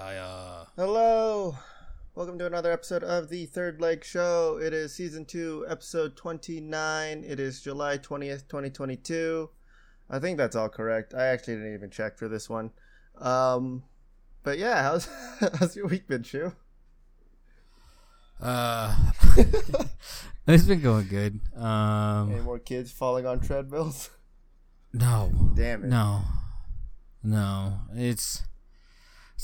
I uh Hello. Welcome to another episode of the Third Leg Show. It is season 2, episode 29. It is July 20th, 2022. I think that's all correct. I actually didn't even check for this one. Um but yeah, how's how's your week been, Shu? uh it's been going good. Any Um more kids falling on treadmills? no. Damn it. No. No. It's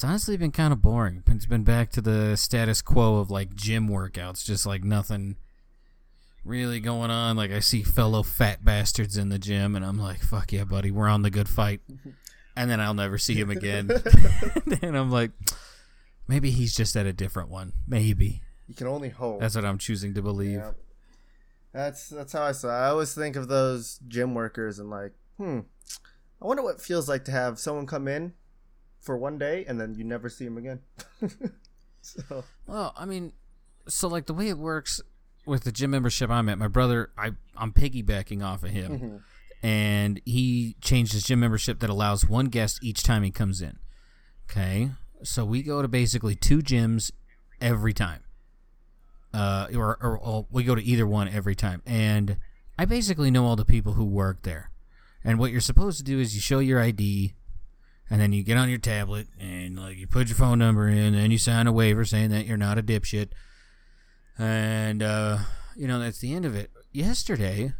it's honestly been kind of boring. It's been back to the status quo of like gym workouts, just like nothing really going on. Like I see fellow fat bastards in the gym and I'm like, "Fuck yeah, buddy, we're on the good fight." And then I'll never see him again. and I'm like, maybe he's just at a different one. Maybe. You can only hope. That's what I'm choosing to believe. Yeah. That's that's how I saw. It. I always think of those gym workers and like, hmm, I wonder what it feels like to have someone come in for one day and then you never see him again. so Well, I mean, so like the way it works with the gym membership I'm at, my brother, I I'm piggybacking off of him, Mhm. and he changed his gym membership that allows one guest each time he comes in. Okay, so we go to basically two gyms every time, uh, or, or, or we go to either one every time, and I basically know all the people who work there. And what you're supposed to do is you show your ID, and then you get on your tablet and like you put your phone number in, and you sign a waiver saying that you're not a dipshit. And uh, you know that's the end of it. Yesterday,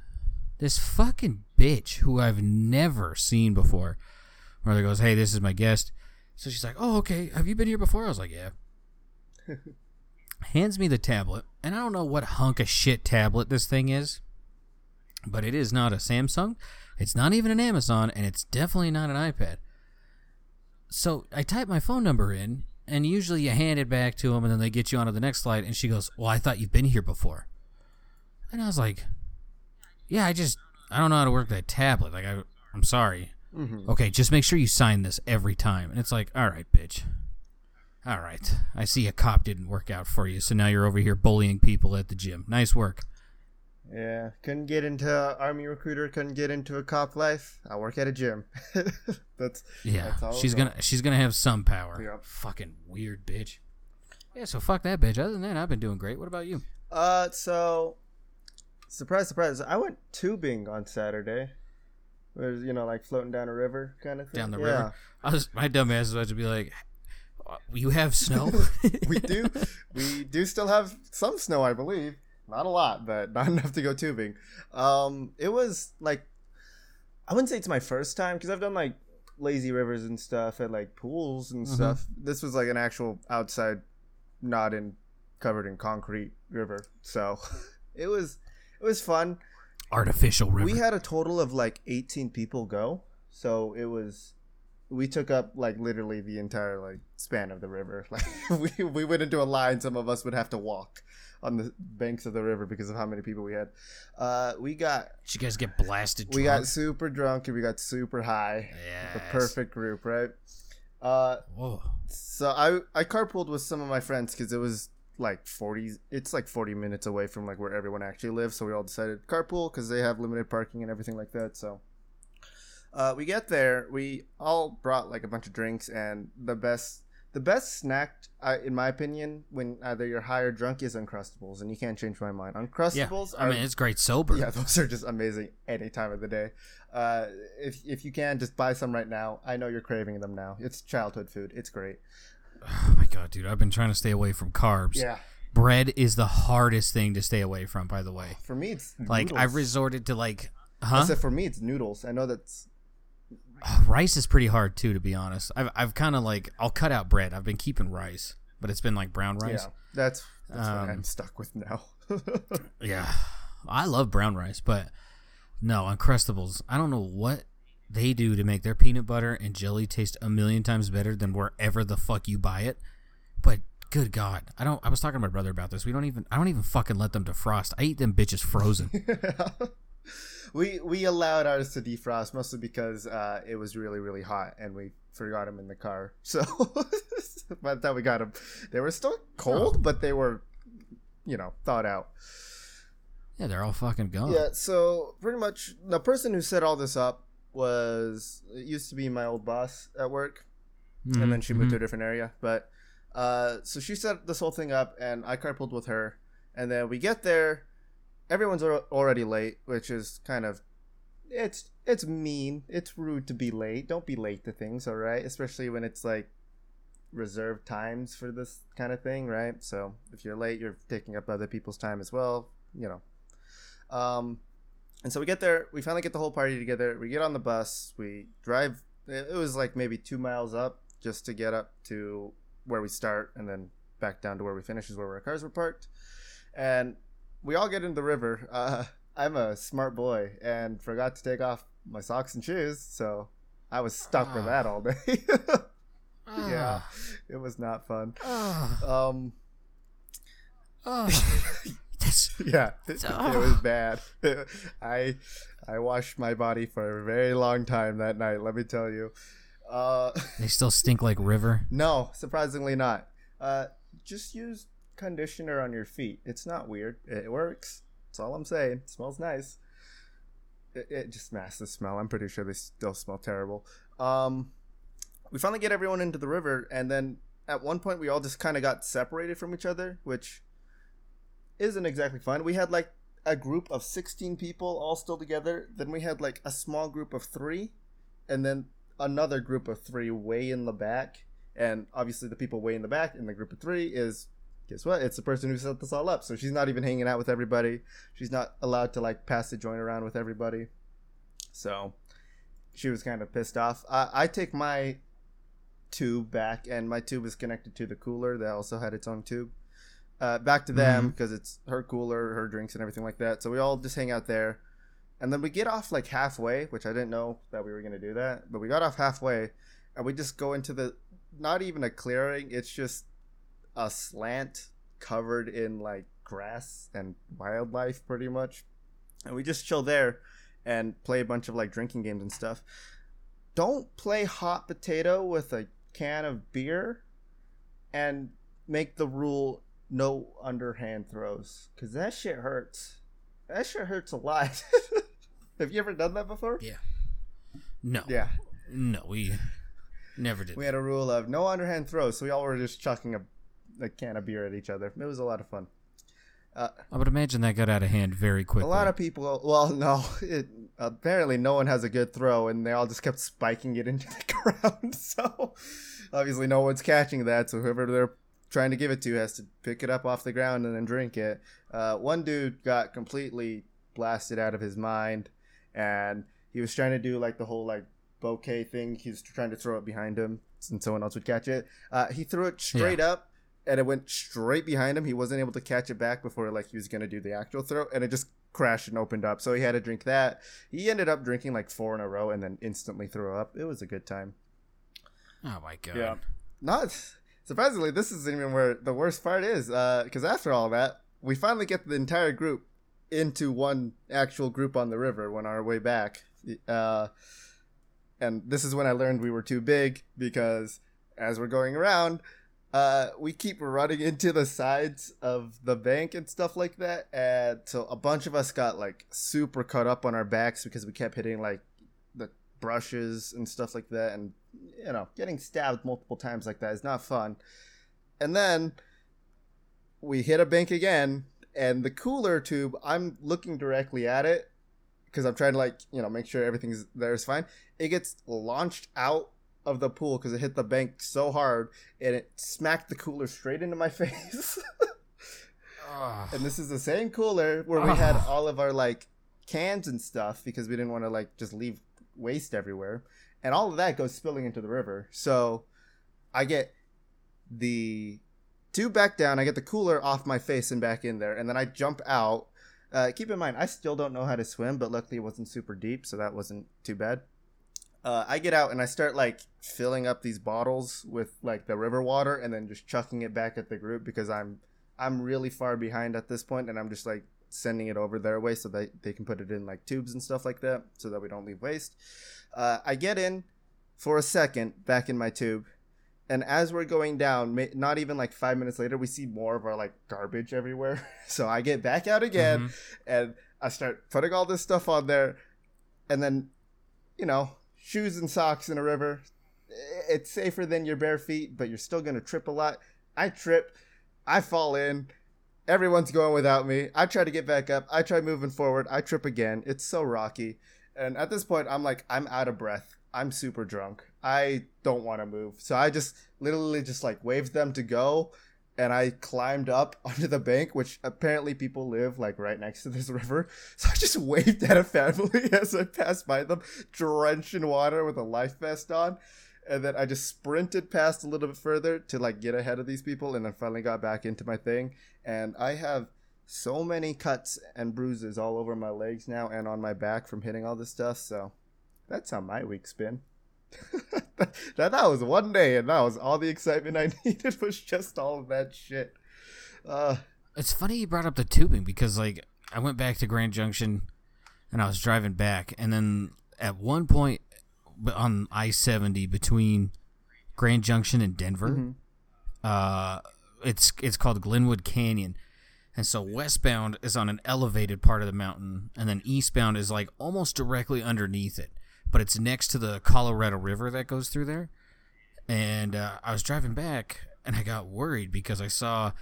this fucking bitch who I've never seen before, mother goes, "Hey, this is my guest." So she's like, "Oh, okay. Have you been here before?" I was like, "Yeah." Hands me the tablet, and I don't know what hunk of shit tablet this thing is, but it is not a Samsung. It's not even an Amazon, and it's definitely not an iPad. So I type my phone number in, and usually you hand it back to them, and then they get you onto the next slide. And she goes, "Well, I thought you've been here before," and I was like, "Yeah, I just I don't know how to work that tablet. Like, I, I'm sorry. mhm. Okay, just make sure you sign this every time." And it's like, "All right, bitch." All right, I see a cop didn't work out for you, so now you're over here bullying people at the gym. Nice work. Yeah, couldn't get into army recruiter, couldn't get into a cop life. I work at a gym. that's Yeah, That's all she's gonna she's gonna have some power. Yep. Fucking weird bitch. Yeah, so fuck that bitch. Other than that, I've been doing great. What about you? Uh, so surprise, surprise! I went tubing on Saturday. Where you know, like floating down a river kind of thing. Down the Yeah. river. I was my dumb ass was about to be like, "Uh, "You have snow?" we do we do still have some snow i believe not a lot but not enough to go tubing. Um it was like i wouldn't say it's my first time because i've done like lazy rivers and stuff at like pools and Mhm. stuff. This was like an actual outside not in covered in concrete river so it was it was fun. Artificial river. we had a total of like 18 people go so it was we took up like literally the entire like span of the river. Like we, we went into a line some of us would have to walk on the banks of the river because of how many people we had. Uh we got Did you guys get blasted? we got super drunk and we got super high. The perfect group right? Uh Whoa. so i i carpooled with some of my friends because it was like 40 it's like 40 minutes away from like where everyone actually lives. So we all decided carpool because they have limited parking and everything like that. So uh, we get there we all brought like a bunch of drinks and the best the best snack uh, in my opinion when either you're high or drunk is uncrustables and you can't change my mind Uncrustables. Yeah. I are mean, it's great sober. yeah, those are just amazing any time of the day. Uh, if if you can, just buy some right now. I know you're craving them now. It's childhood food. It's great. Oh my god, dude! I've been trying to stay away from carbs. Yeah, Bread is the hardest thing to stay away from. By the way, for me it's like noodles. I've resorted to like, huh? said for me it's noodles. I know that's rice is pretty hard too, to be honest. I've I've kind of like I'll cut out bread. I've been keeping rice, but it's been like brown rice. yeah. That's that's what Um, I'm stuck with now. Yeah. I love brown rice, but no, Uncrustables. I don't know what they do to make their peanut butter and jelly taste a million times better than wherever the fuck you buy it. But good God, I don't. I was talking to my brother about this. We don't even. I don't even fucking let them defrost. I eat them bitches frozen. we we allowed ours to defrost mostly because uh, it was really really hot and we forgot them in the car. So by the time we got them, they were still cold, Oh. but they were, you know, thawed out. yeah, they're all fucking gone. Yeah, so pretty much the person who set all this up was it used to be my old boss at work. Mhm, and then she moved mhm. to a different area. But uh, so she set this whole thing up, and I carpooled with her. And then we get there, everyone's already late, which is kind of it's it's mean. It's rude to be late. Don't be late to things, all right? Especially when it's like reserved times for this kind of thing, right? So if you're late, you're taking up other people's time as well, you know. Um, and so we get there. We finally get the whole party together. We get on the bus. We drive. It was like maybe two miles up just to get up to where we start, and then back down to where we finish is where our cars were parked. And we all get in the river. Uh, I'm a smart boy and forgot to take off my socks and shoes, so I was stuck with Ah. that all day. yeah, Ah, it was not fun. ah, Um, ah. Yeah, it, it was bad. I I washed my body for a very long time that night. Let me tell you. Uh, they still stink like river. no, surprisingly not. Uh, just use conditioner on your feet. It's not weird. It works. That's all I'm saying. It smells nice. It, it just masks the smell. I'm pretty sure they still smell terrible. Um, we finally get everyone into the river, and then at one point we all just kind of got separated from each other, which isn't exactly fun. We had like a group of 16 people all still together. Then we had like a small group of three, and then another group of three way in the back. And obviously, the people way in the back in the group of three is guess what? It's the person who set this all up. So she's not even hanging out with everybody. She's not allowed to like pass the joint around with everybody. So she was kind of pissed off. I, I take my tube back, and my tube is connected to the cooler that also had its own tube. Uh, back to them because it's her cooler, her drinks, and everything like that. So we all just hang out there, and then we get off like halfway, which I didn't know that we were gonna do that, but we got off halfway, and we just go into the not even a clearing. It's just a slant covered in like grass and wildlife, pretty much, and we just chill there and play a bunch of like drinking games and stuff. Don't play hot potato with a can of beer and make the rule no underhand throws because that shit hurts. That shit hurts a lot. Have you ever done that before? Yeah. No. Yeah. No, we never did. We had a rule of no underhand throws, so we all were just chucking a, a can of beer at each other. It was a lot of fun. I would imagine that got out of hand very quickly. A lot of people, well, no, it, apparently no one has a good throw, and they all just kept spiking it into the ground. So obviously no one's catching that. So whoever they're trying to give it to has to pick it up off the ground and then drink it. Uh, one dude got completely blasted out of his mind, and he was trying to do like the whole like bouquet thing. He was trying to throw it behind him, and someone else would catch it. Uh, he threw it straight up. And it went straight behind him. He wasn't able to catch it back before like he was gonna do the actual throw, and it just crashed and opened up. So he had to drink that. He ended up drinking like four in a row and then instantly threw up. It was a good time. Oh my god. Yeah. Not surprisingly, this isn't even where the worst part is. Because after all that, we finally get the entire group into one actual group on the river when our way back. Uh, and this is when I learned we were too big because as we're going around, uh, we keep running into the sides of the bank and stuff like that. And so a bunch of us got like super cut up on our backs because we kept hitting like the brushes and stuff like that. And, you know, getting stabbed multiple times like that is not fun. And then we hit a bank again, and the cooler tube, I'm looking directly at it because I'm trying to, like, you know, make sure everything's there is fine. It gets launched out of the pool because it hit the bank so hard and it smacked the cooler straight into my face. Ugh. and this is the same cooler where we had Ah. all of our like cans and stuff because we didn't want to like just leave waste everywhere and all of that goes spilling into the river so i get the tube back down i get the cooler off my face and back in there and then i jump out uh, keep in mind i still don't know how to swim but luckily it wasn't super deep so that wasn't too bad uh, I get out and I start like filling up these bottles with like the river water and then just chucking it back at the group because I'm I'm really far behind at this point and I'm just like sending it over their way so that they can put it in like tubes and stuff like that so that we don't leave waste. Uh, I get in for a second back in my tube and as we're going down, not even like five minutes later, we see more of our like garbage everywhere. So I get back out again Mhm. and I start putting all this stuff on there, and then, you know, shoes and socks in a river. it's safer than your bare feet, but you're still gonna trip a lot. I trip, I fall in. Everyone's going without me. I try to get back up. I try moving forward. I trip again. It's so rocky. And at this point, I'm like, I'm out of breath. I'm super drunk. I don't want to move. So I just literally just like waved them to go. And I climbed up onto the bank, which apparently people live like right next to this river. So I just waved at a family as I passed by them, drenched in water with a life vest on and then I just sprinted past a little bit further to like get ahead of these people, and then finally got back into my thing. And I have so many cuts and bruises all over my legs now and on my back from hitting all this stuff. So that's how my week's been. That, that was one day, and that was all the excitement I needed was just all of that shit. Uh, It's funny you brought up the tubing because like I went back to Grand Junction and I was driving back and then at one point on I seventy between Grand Junction and Denver, mhm. uh, it's it's called Glenwood Canyon, and so westbound is on an elevated part of the mountain, and then eastbound is like almost directly underneath it, but it's next to the Colorado River that goes through there. And uh, I was driving back, and I got worried because I saw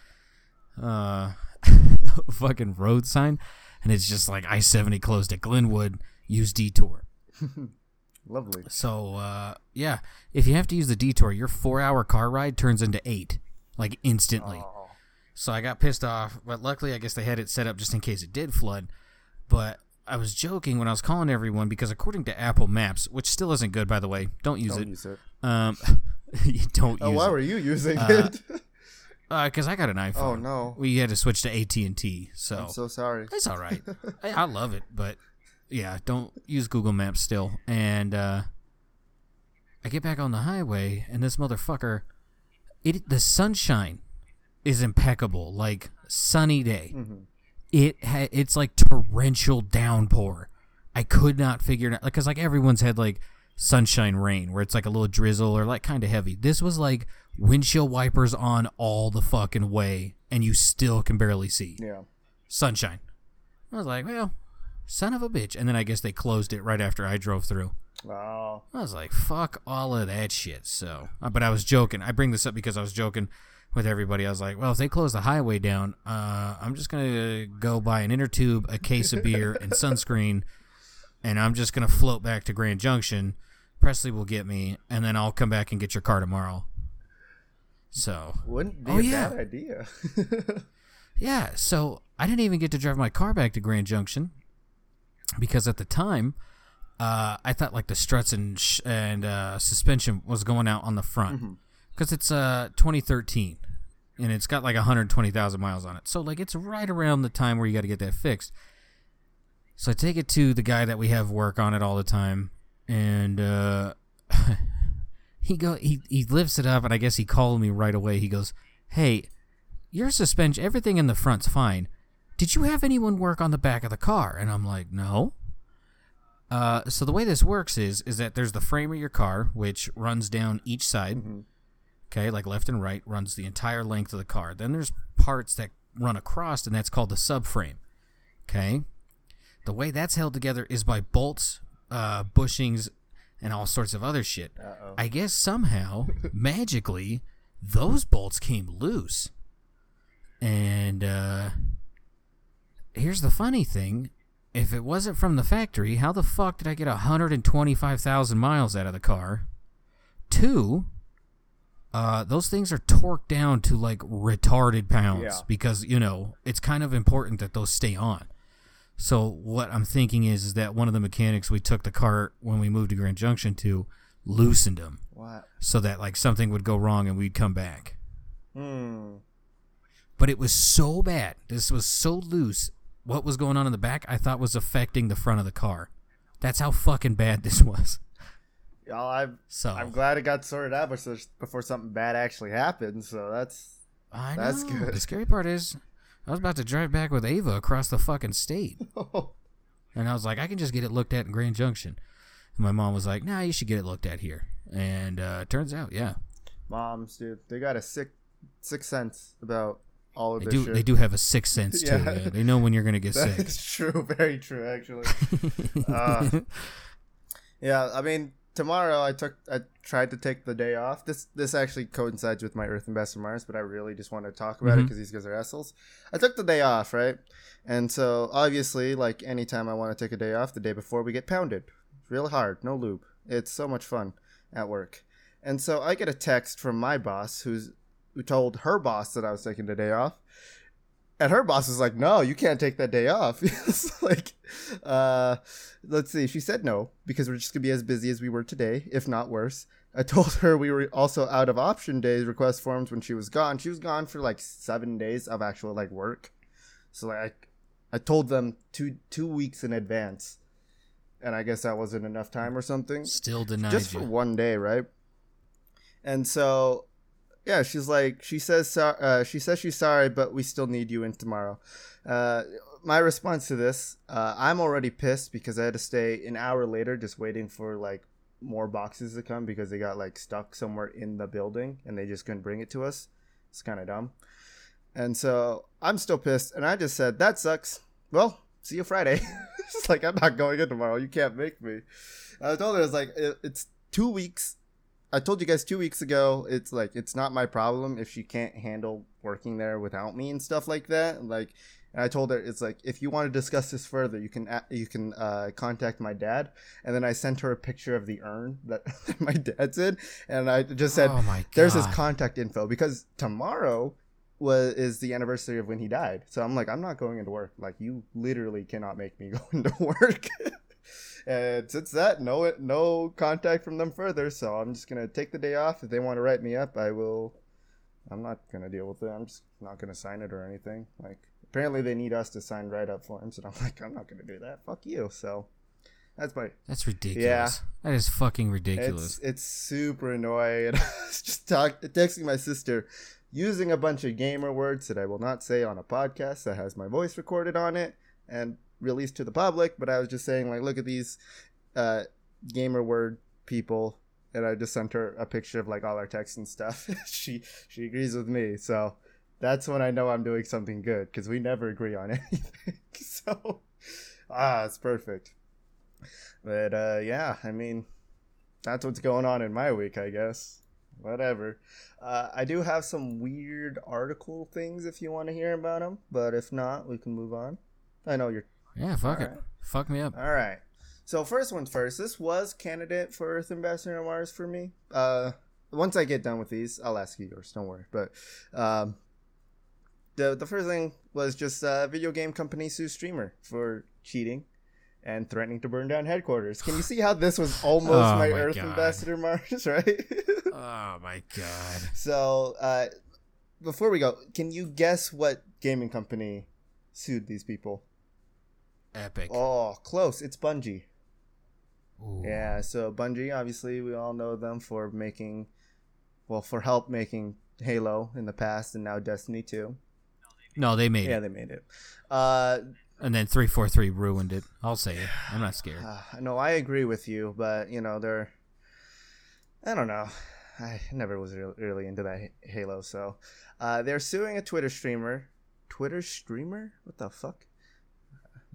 uh, a fucking road sign, and it's just like I seventy closed at Glenwood. Use detour. Lovely. So uh, yeah, if you have to use the detour, your four-hour car ride turns into eight, like instantly. Oh. So I got pissed off, but luckily I guess they had it set up just in case it did flood. But I was joking when I was calling everyone because according to Apple Maps, which still isn't good by the way, don't use Don't it. use it. Um, you don't Oh, use why it were you using Uh, it? because I got an iPhone. oh no. We had to switch to AT and T, so I'm so sorry. it's all right. I, I love it, but yeah, don't use Google Maps still. And uh, I get back on the highway, and this motherfucker, it the sunshine is impeccable, like sunny day. Mhm. It ha- it's like torrential downpour. I could not figure it out because like everyone's had like sunshine rain where it's like a little drizzle or like kind of heavy. This was like windshield wipers on all the fucking way, and you still can barely see Yeah. sunshine. I was like, well, son of a bitch. And then I guess they closed it right after I drove through. Oh. I was like, fuck all of that shit. So, uh, but I was joking. I bring this up because I was joking with everybody. I was like, well, if they close the highway down, uh, I'm just going to go buy an inner tube, a case of beer, and sunscreen, and I'm just going to float back to Grand Junction. Presley will get me, and then I'll come back and get your car tomorrow. So, Wouldn't be Oh, a yeah. bad idea. Yeah, so I didn't even get to drive my car back to Grand Junction because at the time, uh, I thought like the struts and sh- and uh, suspension was going out on the front because it's uh 2013 and it's got like 120,000 miles on it. So like it's right around the time where you got to get that fixed. So I take it to the guy that we have work on it all the time, and uh, he go he he lifts it up, and I guess he called me right away. He goes, "Hey." your suspension, everything in the front's fine. Did you have anyone work on the back of the car? And I'm like, no. Uh, so the way this works is is that there's the frame of your car, which runs down each side, okay, like left and right, runs the entire length of the car. Then there's parts that run across, and that's called the subframe. Okay, the way that's held together is by bolts, uh, bushings, and all sorts of other shit. Uh-oh. I guess somehow, magically, those bolts came loose. And uh, here's the funny thing: if it wasn't from the factory, how the fuck did I get 125,000 miles out of the car? Two, uh, those things are torqued down to like retarded pounds Yeah. because you know it's kind of important that those stay on. So what I'm thinking is, is that one of the mechanics we took the car when we moved to Grand Junction to loosened them What? so that like something would go wrong and we'd come back. Hmm. But it was so bad. This was so loose. What was going on in the back, I thought was affecting the front of the car. That's how fucking bad this was. I'm, So I'm glad it got sorted out before, before something bad actually happened. So that's I That's know. good. The scary part is, I was about to drive back with Ava across the fucking state, and I was like, I can just get it looked at in Grand Junction. And my mom was like, Nah, you should get it looked at here. And uh, turns out, yeah, moms, dude. They got a sick sixth sense about all of they do. shit. They do have a sixth sense too. Yeah. They know when you're gonna get sick. is true. Very true, actually. Uh, yeah, I mean, tomorrow I took I tried to take the day off. This this actually coincides with my Earth and Best Ambassador Mars, but I really just want to talk about it Mhm. because these guys are assholes. I took the day off, right? And so obviously, like anytime I want to take a day off, the day before we get pounded, real hard, no lube. It's so much fun at work. And so I get a text from my boss who's who told her boss that I was taking the day off. And her boss was like, "No, you can't take that day off." it's like, uh, let's see. She said no because we're just gonna be as busy as we were today, if not worse. I told her we were also out of option days request forms when she was gone. She was gone for like seven days of actual like work. So like, I told them two two weeks in advance, and I guess that wasn't enough time or something Still denied just you. for one day, right? And so, yeah, she's like, she says, uh, she says she's sorry, but we still need you in tomorrow. Uh, my response to this, uh, I'm already pissed because I had to stay an hour later just waiting for like more boxes to come because they got like stuck somewhere in the building and they just couldn't bring it to us. It's kind of dumb. And so I'm still pissed, and I just said that sucks. Well, see you Friday. it's like I'm not going in tomorrow. You can't make me. I told her it's like it, it's two weeks. I told you guys two weeks ago. It's like it's not my problem if she can't handle working there without me and stuff like that. Like, and I told her it's like if you want to discuss this further, you can you can uh, contact my dad. And then I sent her a picture of the urn that my dad's in, and I just said, oh my god. there's his contact info because tomorrow was is the anniversary of when he died. So I'm like, I'm not going into work. Like you literally cannot make me go into work. and since that, no no contact from them further. So I'm just gonna take the day off. If they want to write me up, I will. I'm not gonna deal with it. I'm just not gonna sign it or anything. Like apparently they need us to sign write up forms, and I'm like, I'm not gonna do that. Fuck you. So that's my That's ridiculous. Yeah. That is fucking ridiculous. it's it's super annoying. I was just talk, texting my sister using a bunch of gamer words that I will not say on a podcast that has my voice recorded on it and released to the public. But I was just saying, like, look at these uh, gamer word people, and I just sent her a picture of like all our texts and stuff. she she agrees with me, so that's when I know I'm doing something good because we never agree on anything. so ah, it's perfect. But uh, yeah, I mean, that's what's going on in my week, I guess. Whatever. Uh, I do have some weird article things if you want to hear about them, but if not, we can move on. I know you're. Yeah, fuck it. Alright. Fuck me up. All right. So first one first. This was candidate for Earth Ambassador Mars for me. Uh, once I get done with these, I'll ask you yours. Don't worry. But um, the the first thing was just uh, video game company sue streamer for cheating and threatening to burn down headquarters. Can you see how this was almost Oh my, my Earth God. Ambassador Mars, right? oh my god. so uh, before we go, can you guess what gaming company sued these people? Epic. Oh, close. It's Bungie. Ooh. Yeah, so Bungie, obviously, we all know them for making, well, for help making Halo in the past and now Destiny 2. No, they made it. Yeah, it. they made it. Uh, And then 343 ruined it. I'll say it. I'm not scared. uh, no, I agree with you, but, you know, they're, I don't know. I never was re- really into that Halo, so. Uh, they're suing a Twitter streamer. Twitter streamer? What the fuck?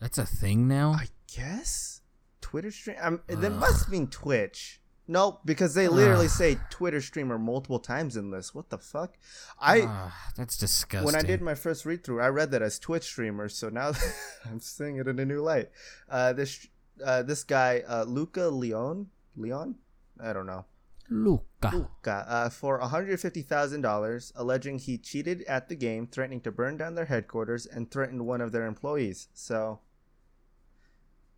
That's a thing now? I guess Twitter stream. Um, that must mean Twitch. Nope, because they literally Ugh. say Twitter streamer multiple times in this. What the fuck? I Ah, that's disgusting. when I did my first read through, I read that as Twitch streamer. So now I'm seeing it in a new light. Uh, this uh, this guy uh, Luca Leon Leon, I don't know. Luca. Luca uh, for $150,000, alleging he cheated at the game, threatening to burn down their headquarters, and threatened one of their employees. So,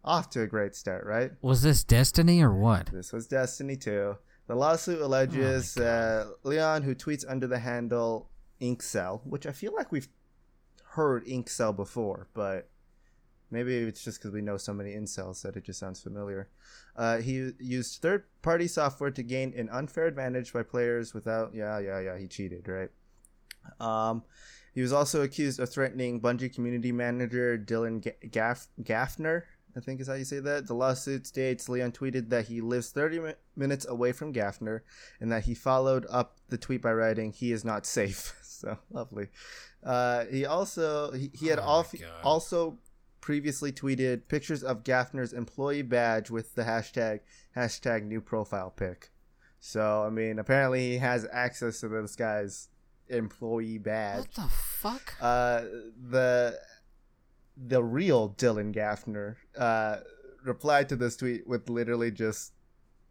off to a great start, right? Was this Destiny or what? This was Destiny 2. The lawsuit alleges Oh uh, Leon, who tweets under the handle Inkcell, which I feel like we've heard Inkcell before, but maybe it's just because we know so many incels that it just sounds familiar. Uh, he used third party software to gain an unfair advantage by players without. Yeah, yeah, yeah, he cheated, right? Um, he was also accused of threatening Bungie community manager Dylan Ga- Gaff- Gafner. I think is how you say that. The lawsuit states Leon tweeted that he lives 30 mi- minutes away from Gafner and that he followed up the tweet by writing, He is not safe. so lovely. Uh, he also, he, he had Oh also previously tweeted pictures of Gafner's employee badge with the hashtag hashtag new profile pic. So I mean, apparently he has access to this guy's employee badge. What the fuck? Uh, the the real Dylan Gafner uh, replied to this tweet with literally just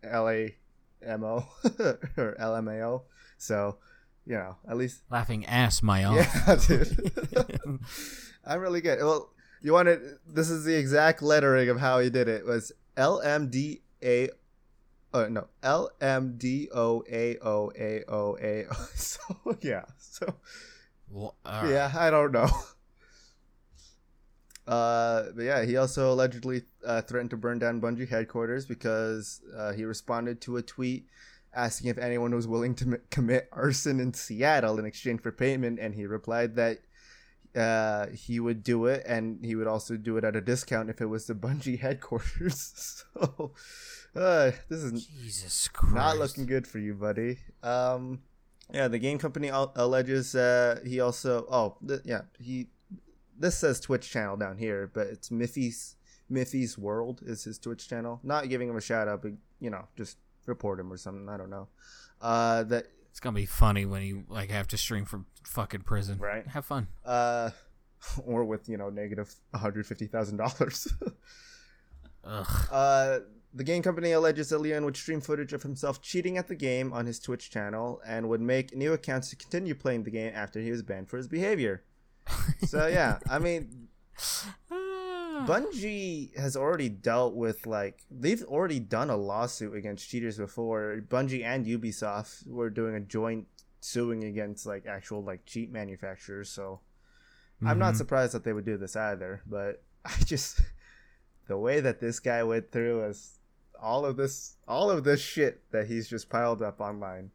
L A M O or L M A O. So, you know, at least Laughing ass my own. yeah, dude. I'm really good. Well, you wanted this is the exact lettering of how he did it. it was L M D A Oh no, L M D O A O A O A O. So yeah, so Well, all yeah, I don't know. Uh, but yeah, he also allegedly uh, threatened to burn down Bungie headquarters because uh, he responded to a tweet asking if anyone was willing to m- commit arson in Seattle in exchange for payment, and he replied that uh, he would do it, and he would also do it at a discount if it was the Bungie headquarters. so, uh, this is Jesus Christ. not looking good for you, buddy. Um, yeah, the game company al- alleges uh, he also. Oh, th- yeah, he. This says Twitch channel down here, but it's Miffy's Miffy's World is his Twitch channel. Not giving him a shout out, but you know, just report him or something. I don't know. Uh, that It's gonna be funny when you like have to stream from fucking prison. Right. Have fun. uh, or with you know negative one hundred fifty thousand dollars. Ugh. Uh, the game company alleges that Leon would stream footage of himself cheating at the game on his Twitch channel and would make new accounts to continue playing the game after he was banned for his behavior. So yeah, I mean. Bungie has already dealt with like they've already done a lawsuit against cheaters before. Bungie and Ubisoft were doing a joint suing against like actual like cheat manufacturers. So I'm not Mhm. surprised that they would do this either. But I just the way that this guy went through as all of this all of this shit that he's just piled up online.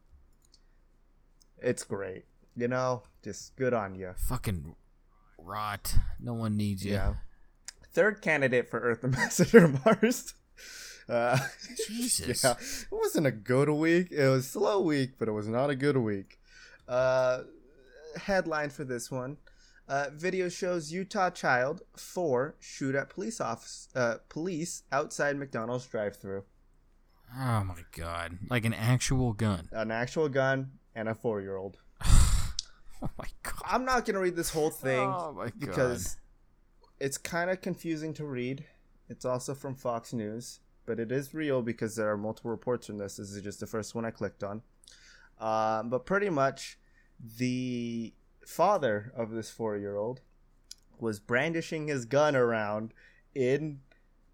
It's great. You know, just good on you. fucking rot. No one needs you. Yeah. Third candidate for Earth Ambassador Mars. Uh, Jesus. yeah, it wasn't a good week. It was a slow week, but it was not a good week. Uh, headline for this one: uh, Video shows Utah child four shoot at police office uh, police outside McDonald's drive-through. Oh my god. Like an actual gun. An actual gun and a four-year-old. Oh my god. I'm not gonna read this whole thing. Oh because it's kind of confusing to read. It's also from Fox News, but it is real because there are multiple reports on this. This is just the first one I clicked on. Um, but pretty much, the father of this four-year-old was brandishing his gun around in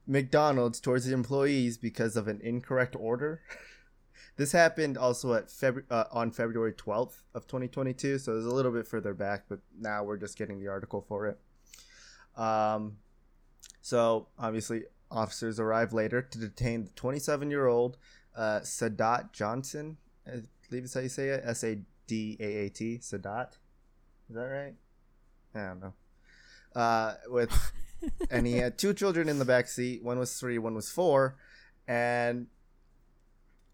McDonald's towards the employees because of an incorrect order. this happened also at February uh, on February 12th of 2022, so it's a little bit further back, but now we're just getting the article for it. Um, so obviously, officers arrived later to detain the 27-year-old uh, Sadat Johnson. I believe is how you say it. S A D A A T. Sadat. Is that right? I don't know. Uh, with and he had two children in the back seat. One was three, one was four, and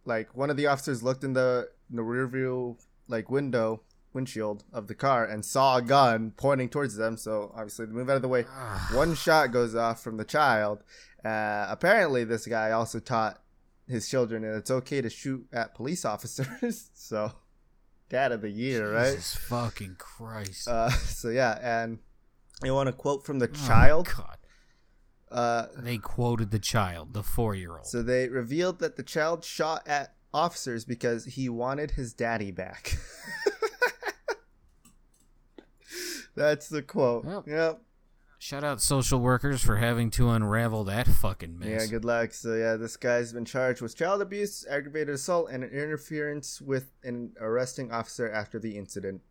like one of the officers looked in the in the rear view like window windshield of the car and saw a gun pointing towards them. So obviously they move out of the way. Ah. One shot goes off from the child. Uh, apparently, this guy also taught his children that it's okay to shoot at police officers. so, dad of the year, right? Jesus fucking Christ. Uh, so yeah, and you want a quote from the Oh, child? God. Uh, They quoted the child, the four year old. so they revealed that the child shot at officers because he wanted his daddy back. That's the quote. Yep. Yep. Shout out social workers for having to unravel that fucking mess. Yeah, good luck. So yeah, this guy's been charged with child abuse, aggravated assault, and interference with an arresting officer after the incident.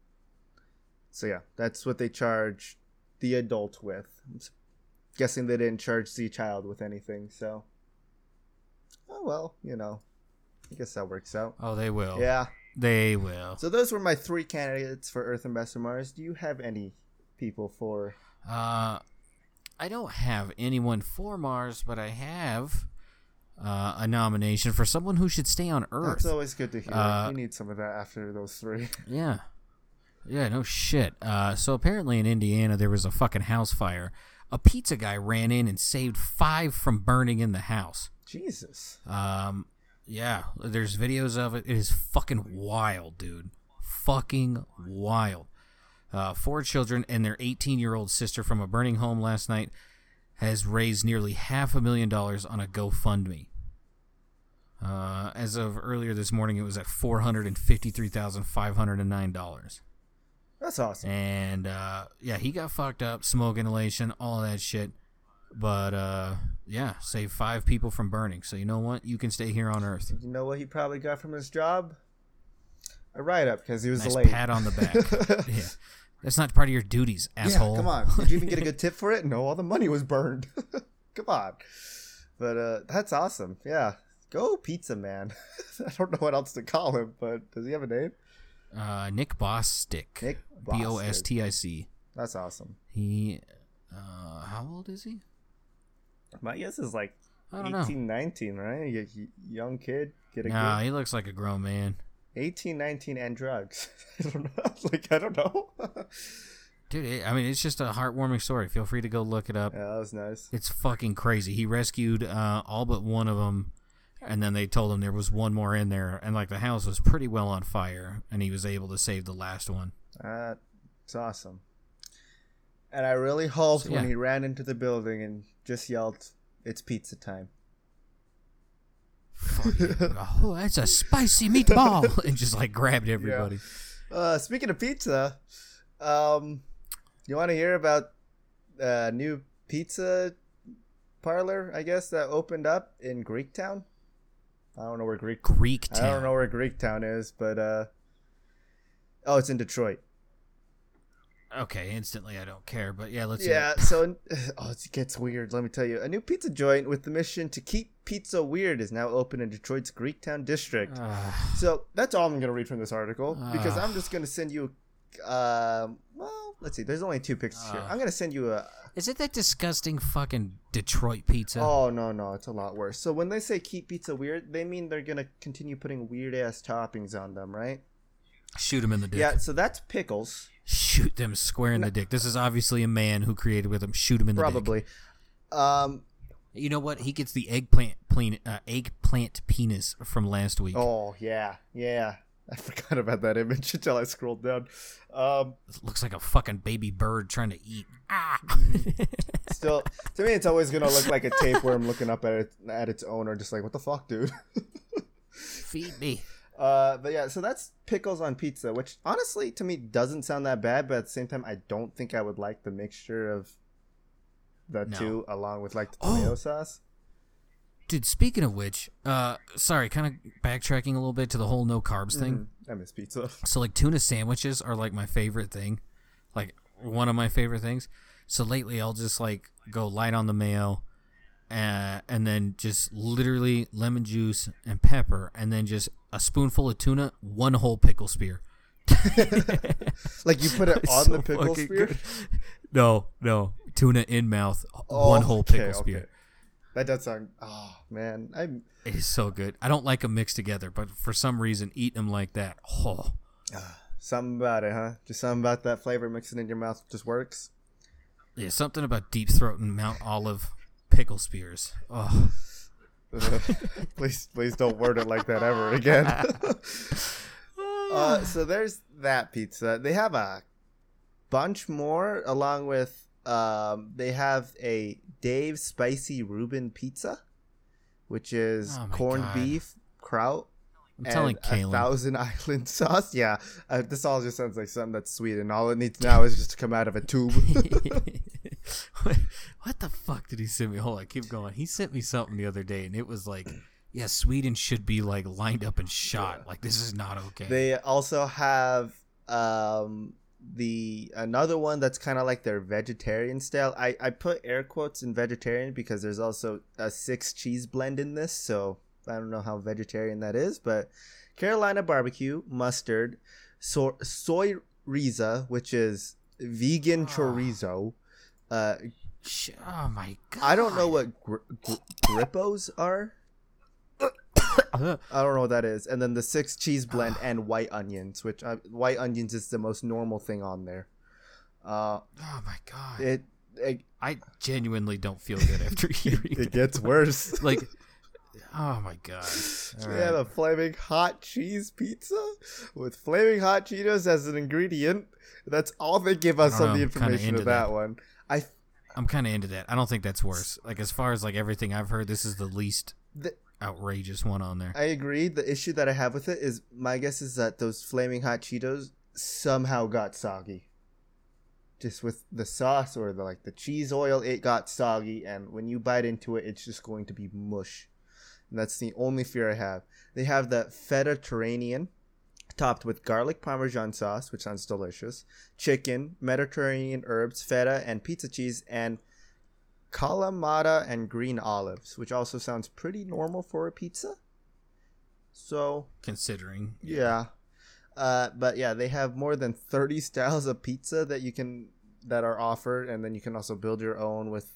So yeah, that's what they charge the adult with. Guessing they didn't charge the child with anything. So, oh well, you know, I guess that works out. oh, they will. Yeah. They will. So those were my three candidates for Earth Ambassador Mars. Do you have any people for? Uh, I don't have anyone for Mars, but I have uh, a nomination for someone who should stay on Earth. That's always good to hear. Uh, we need some of that after those three. Yeah. Yeah, no shit. Uh, so apparently in Indiana there was a fucking house fire a pizza guy ran in and saved five from burning in the house. Jesus. Um, yeah, there's videos of it. It is fucking wild, dude. Fucking wild. Uh, four children and their 18 year old sister from a burning home last night has raised nearly half a million dollars on a GoFundMe. Uh, as of earlier this morning, it was at four hundred and fifty-three thousand five hundred and nine dollars. That's awesome. And uh, yeah, he got fucked up, smoke inhalation, all that shit. But uh, yeah, saved five people from burning. So you know what? You can stay here on Earth. You know what he probably got from his job? A write up because he was Nice late. pat on the back. yeah, that's not part of your duties, asshole. Yeah, come on. Did you even get a good tip for it? No, all the money was burned. come on. But uh, that's awesome. Yeah. Go pizza man. I don't know what else to call him, but does he have a name? Uh, Nick Bostic. Nick B O S T I C. That's awesome. He, uh, how old is he? My guess is like I don't know. 19, right? You, you- young kid, get a Nah, he looks like a grown man. 18, 19, and drugs. I don't know. like, I don't know. Dude, it, I mean, it's just a heartwarming story. Feel free to go look it up. yeah, that was nice. It's fucking crazy. He rescued uh, all but one of them, and then they told him there was one more in there, and like the house was pretty well on fire, and he was able to save the last one. That's awesome. And I really hoped So, when he ran into the building and just yelled, "It's pizza time." oh, that's a spicy meatball, and just like grabbed everybody. Uh, speaking of pizza, um, you want to hear about a new pizza parlor? I guess that opened up in Greektown. I don't know where Greek. Greek I don't town. know where Greektown is, but uh, oh, it's in Detroit. Okay, instantly I don't care, but yeah, let's. Yeah, so oh, it gets weird. Let me tell you, a new pizza joint with the mission to keep pizza weird is now open in Detroit's Greektown district. Ah, So that's all I'm gonna read from this article because Ah. I'm just gonna send you. Um, well, let's see. There's only two pictures here. Ah. I'm gonna send you a. is it that disgusting fucking Detroit pizza? Oh no no, it's a lot worse. So when they say keep pizza weird, they mean they're gonna continue putting weird ass toppings on them, right? Shoot them in the dick. Yeah. So that's pickles, Shoot them square in the dick. This is obviously a man who created with them. Shoot him in the dick. probably. Um. You know what? He gets the eggplant plane, uh, eggplant penis from last week. Oh yeah yeah. I forgot about that image until I scrolled down. Um. It looks like a fucking baby bird trying to eat. Ah. Still, to me, it's always gonna look like a tapeworm looking up at it, at its owner, just like, what the fuck, dude. Feed me. Uh, but yeah, so that's pickles on pizza, which honestly to me doesn't sound that bad, but at the same time, I don't think I would like the mixture of the No. two along with like the Oh. tomato sauce. Dude, speaking of which, uh, sorry, kind of backtracking a little bit to the whole no carbs thing. Mhm. I miss pizza. So like tuna sandwiches are like my favorite thing, like one of my favorite things. So lately I'll just like go light on the mayo, uh, and then just literally lemon juice and pepper, and then just a spoonful of tuna, one whole pickle spear. Like you put it on so the pickle spear. good. No, no, tuna in mouth, Oh, one whole okay, pickle okay. That does sound. Oh man, I It is so good. I don't like them mixed together, but for some reason, eating them like that, oh, something about it, huh? Just something about that flavor mixing in your mouth just works. yeah, something about deep throat and Mount Olive pickle spears. Oh. please, please don't word it like that ever again. uh, so there's that pizza. They have a bunch more, along with um, they have a Dave Spicy Reuben pizza, which is Oh corned God. beef, kraut, I'm and telling a Thousand Island sauce. Yeah, uh, this all just sounds like something that's sweet, and all it needs now is just to come out of a tube. what the fuck did he send me? Hold on, keep going. He sent me something the other day, and it was like, yeah, Sweden should be like lined up and shot. Like this is not okay. They also have um the another one that's kind of like their vegetarian style. I I put air quotes in vegetarian because there's also a six cheese blend in this, so I don't know how vegetarian that is, but Carolina barbecue, mustard, so, soy riza, which is vegan Ah. chorizo. Uh, oh my god. I don't know what gr- gr- grippos are. I don't know what that is. And then the six cheese blend and white onions, which white onions is the most normal thing on there. Uh, oh my god. it it, I genuinely don't feel good after hearing it that. gets worse. like oh my god All we right. have a flaming hot cheese pizza with flaming hot Cheetos as an ingredient. That's all they give us on the know, I'm information of that, that. one. I i'm kind of into that i don't think that's worse like as far as like everything i've heard this is the least the, outrageous one on there I agree. The issue that I have with it is my guess is that those flaming hot Cheetos somehow got soggy. Just with the sauce or the like the cheese oil, it got soggy, and when you bite into it, it's just going to be mush. And that's the only fear I have. They have the feta Mediterranean, topped with garlic parmesan sauce, which sounds delicious, chicken, Mediterranean herbs, feta, and pizza cheese, and calamata and green olives, which also sounds pretty normal for a pizza. So considering yeah, uh, but yeah, they have more than thirty styles of pizza that you can that are offered, and then you can also build your own with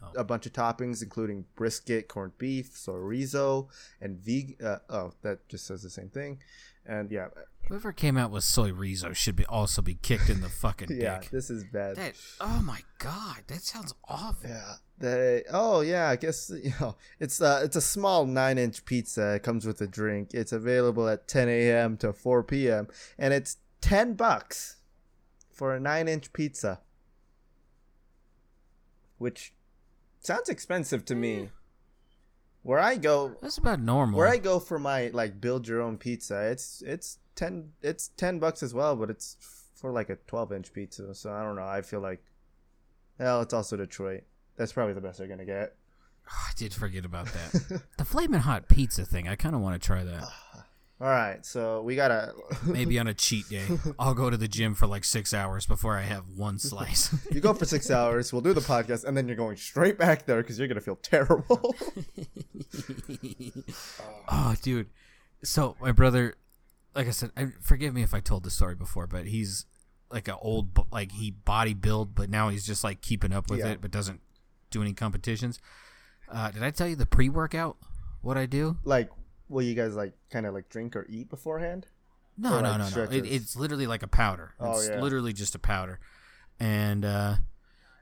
Oh. a bunch of toppings, including brisket, corned beef, chorizo, and veg. Uh, oh, that just says the same thing. And yeah, whoever came out with soy rizo should be also be kicked in the fucking yeah, dick this is bad. that oh my god that sounds awful Yeah. They oh yeah, I guess you know it's uh it's a small nine inch pizza. It comes with a drink. It's available at 10 a.m. to 4 p.m. and it's 10 bucks for a nine inch pizza, which sounds expensive to me. Where I go, that's about normal where I go for my like build your own pizza, it's it's ten it's ten bucks as well, but it's for like a twelve inch pizza. So I don't know. I feel like, well, it's also Detroit. That's probably the best they're gonna get. I did forget about that. the flaming hot pizza thing. I kind of want to try that. All right, so we gotta. Maybe on a cheat day, I'll go to the gym for like six hours before I have one slice. you go for six hours. We'll do the podcast, and then you're going straight back there because you're gonna feel terrible. oh, dude. So my brother, like I said, I, forgive me if I told this story before, but he's like an old, like he body build, but now he's just like keeping up with Yeah. it, but doesn't do any competitions. Uh, did I tell you the pre workout? What I do? like, will you guys like kind of like drink or eat beforehand? No, Or, no, like, no, no. It, it's literally like a powder. Oh, It's yeah. literally just a powder. And uh,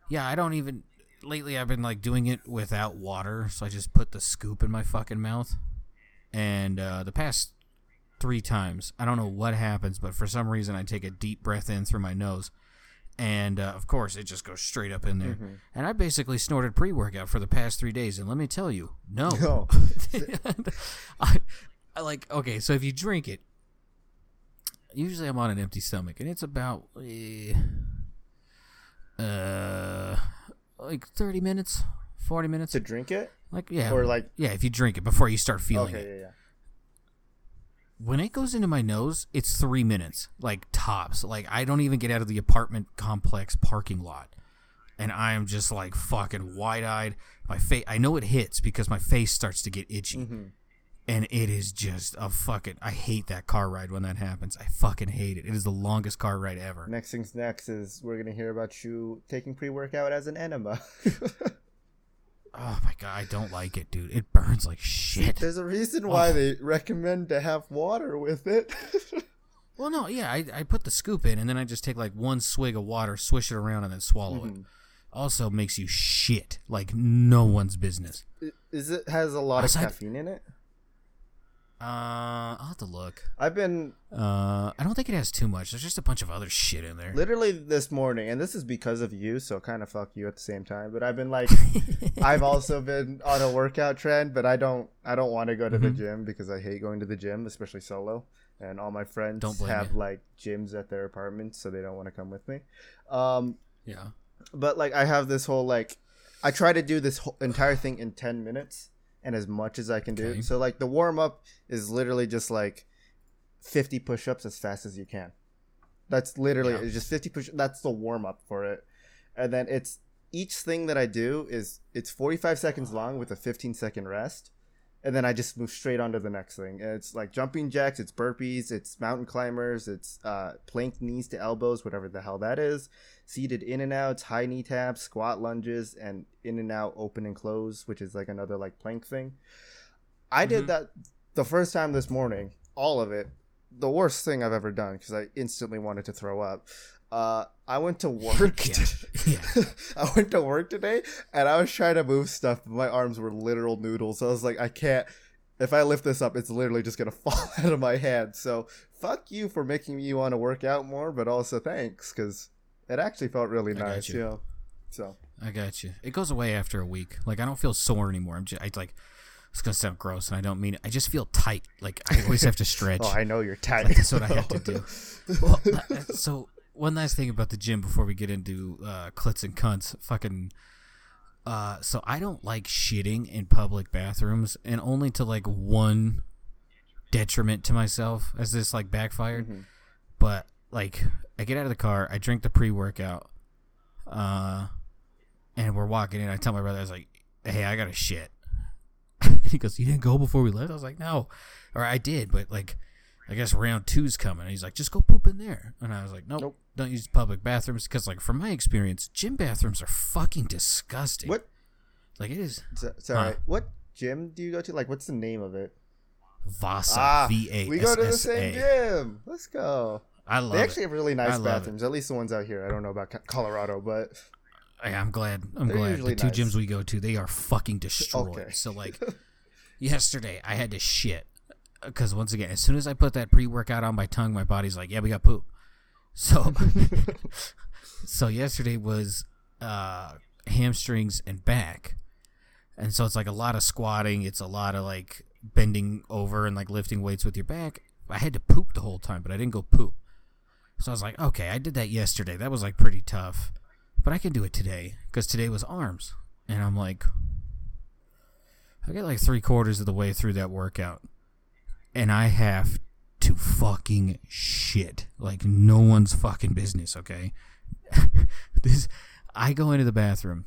yeah, I don't even. Lately, I've been like doing it without water, so I just put the scoop in my fucking mouth. And uh, the past three times, I don't know what happens, but for some reason, I take a deep breath in through my nose. And uh, of course, it just goes straight up in there. Mm-hmm. And I basically snorted pre workout for the past three days. And let me tell you, no. No. I, I like okay. So if you drink it, usually I'm on an empty stomach, and it's about eh, uh like thirty minutes, forty minutes. to drink it, Like yeah, or like yeah. If you drink it before you start feeling okay, it, yeah, yeah. When it goes into my nose, it's three minutes, like tops. Like I don't even get out of the apartment complex parking lot, and I am just like fucking wide eyed. My face, I know it hits because my face starts to get itchy, Mm-hmm. and it is just a fucking. I hate that car ride when that happens. I fucking hate it. It is the longest car ride ever. Next things next is we're gonna hear about you taking pre-workout as an enema. Oh my god, I don't like it, dude. It burns like shit. There's a reason why Oh. they recommend to have water with it. Well, no, yeah, I, I put the scoop in and then I just take like one swig of water, swish it around, and then swallow it. Mm-hmm. Also makes you shit like no one's business. is it has a lot of caffeine in it? Uh, I'll have to look. I've been Uh, I don't think it has too much. There's just a bunch of other shit in there. literally this morning, and this is because of you, so kind of fuck you at the same time. But I've been like, I've also been on a workout trend, but I don't, I don't want to go to the Mhm. gym because I hate going to the gym, especially solo. And all my friends Don't have you. like gyms at their apartments, so they don't want to come with me. Um, Yeah. but like I have this whole like I try to do this whole entire thing in 10 minutes and as much as I can do. So like the warm up is literally just like 50 push-ups as fast as you can. That's literally Yeah. it's just 50 push that's the warm up for it. And then it's each thing that I do is it's 45 seconds long with a 15 second rest. And then I just move straight on to the next thing. It's like jumping jacks, it's burpees, it's mountain climbers, it's uh, plank knees to elbows, whatever the hell that is seated in and outs, high knee taps, squat lunges, and in and out, open and close, which is like another like plank thing. I Mhm. did that the first time this morning, all of it, the worst thing I've ever done because I instantly wanted to throw up. Uh, I went to work. Yeah. yeah. I went to work today and I was trying to move stuff, but my arms were literal noodles. I was like, I can't. If I lift this up, it's literally just gonna fall out of my hand. So fuck you for making me want to work out more, but also thanks because it actually felt really nice. you. You know. So I got you. It goes away after a week. Like I don't feel sore anymore. I'm just I like it's gonna sound gross, and I don't mean it. I just feel tight. Like I always have to stretch. oh, I know you're tight. Like, that's what I have to do. well, uh, uh, so one last thing about the gym before we get into uh, clits and cunts. Fucking. Uh, so I don't like shitting in public bathrooms, and only to like one detriment to myself, as this like backfired. Mhm. But like, I get out of the car, I drink the pre-workout, uh, and we're walking in. I tell my brother, I was like, "Hey, I got to shit." he goes, "You didn't go before we left?" I was like, "No," or I did, but like, I guess round two's coming. And he's like, "Just go poop in there," and I was like, "Nope, Nope. don't use public bathrooms," because like from my experience, gym bathrooms are fucking disgusting. What? Like it is So- Sorry. Huh. What gym do you go to? Like, what's the name of it? Vasa. Ah, V A we go to the same gym. Let's go. I love They it. actually have really nice love it. bathrooms. At least the ones out here. I don't know about Colorado, but Yeah, I'm glad. I'm They're glad. The two nice. gyms we go to, they are fucking destroyed. Okay. So like, yesterday I had to shit because once again, as soon as I put that pre-workout on my tongue, my body's like, "Yeah, we got poop." So, so yesterday was uh, hamstrings and back, and so it's like a lot of squatting. It's a lot of like bending over and like lifting weights with your back. I had to poop the whole time, but I didn't go poop. So I was like, okay, I did that yesterday. That was like pretty tough, but I can do it today because today was arms, and I'm like, I get like three quarters of the way through that workout, and I have to fucking shit like no one's fucking business. Okay, this I go into the bathroom,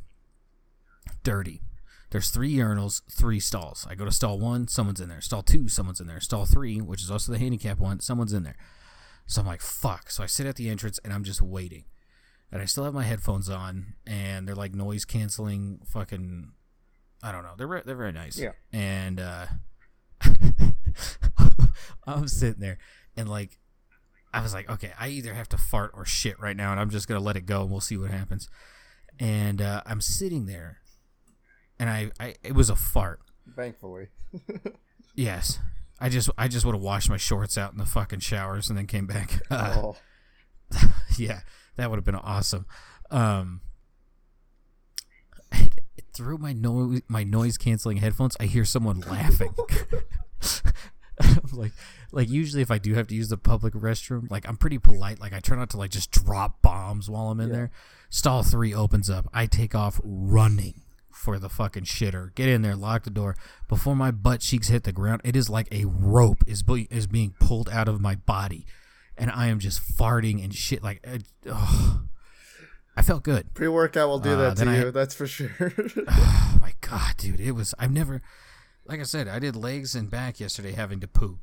dirty. There's three urinals, three stalls. I go to stall one, someone's in there. Stall two, someone's in there. Stall three, which is also the handicap one, someone's in there. So I'm like, fuck. So I sit at the entrance and I'm just waiting. And I still have my headphones on, and they're like noise canceling, fucking. I don't know. They're re- they're very nice. Yeah. And uh, I'm sitting there, and like, I was like, okay, I either have to fart or shit right now, and I'm just gonna let it go, and we'll see what happens. And uh, I'm sitting there, and I, I it was a fart. thankfully. Yes. I just I just would have washed my shorts out in the fucking showers and then came back. Uh, oh. yeah, that would have been awesome. Um, through my noise my noise canceling headphones, I hear someone laughing. Like like usually if I do have to use the public restroom, like I'm pretty polite. Like I try not to like just drop bombs while I'm in Yeah. there. Stall three opens up. I take off running for the fucking shitter. Get in there, lock the door. Before my butt cheeks hit the ground, it is like a rope is be- is being pulled out of my body, and I am just farting and shit. Like, uh, oh, I felt good. Pre workout will do Uh, that to I- you, that's for sure. Oh my god, dude, it was. I've never, like I said, I did legs and back yesterday, having to poop,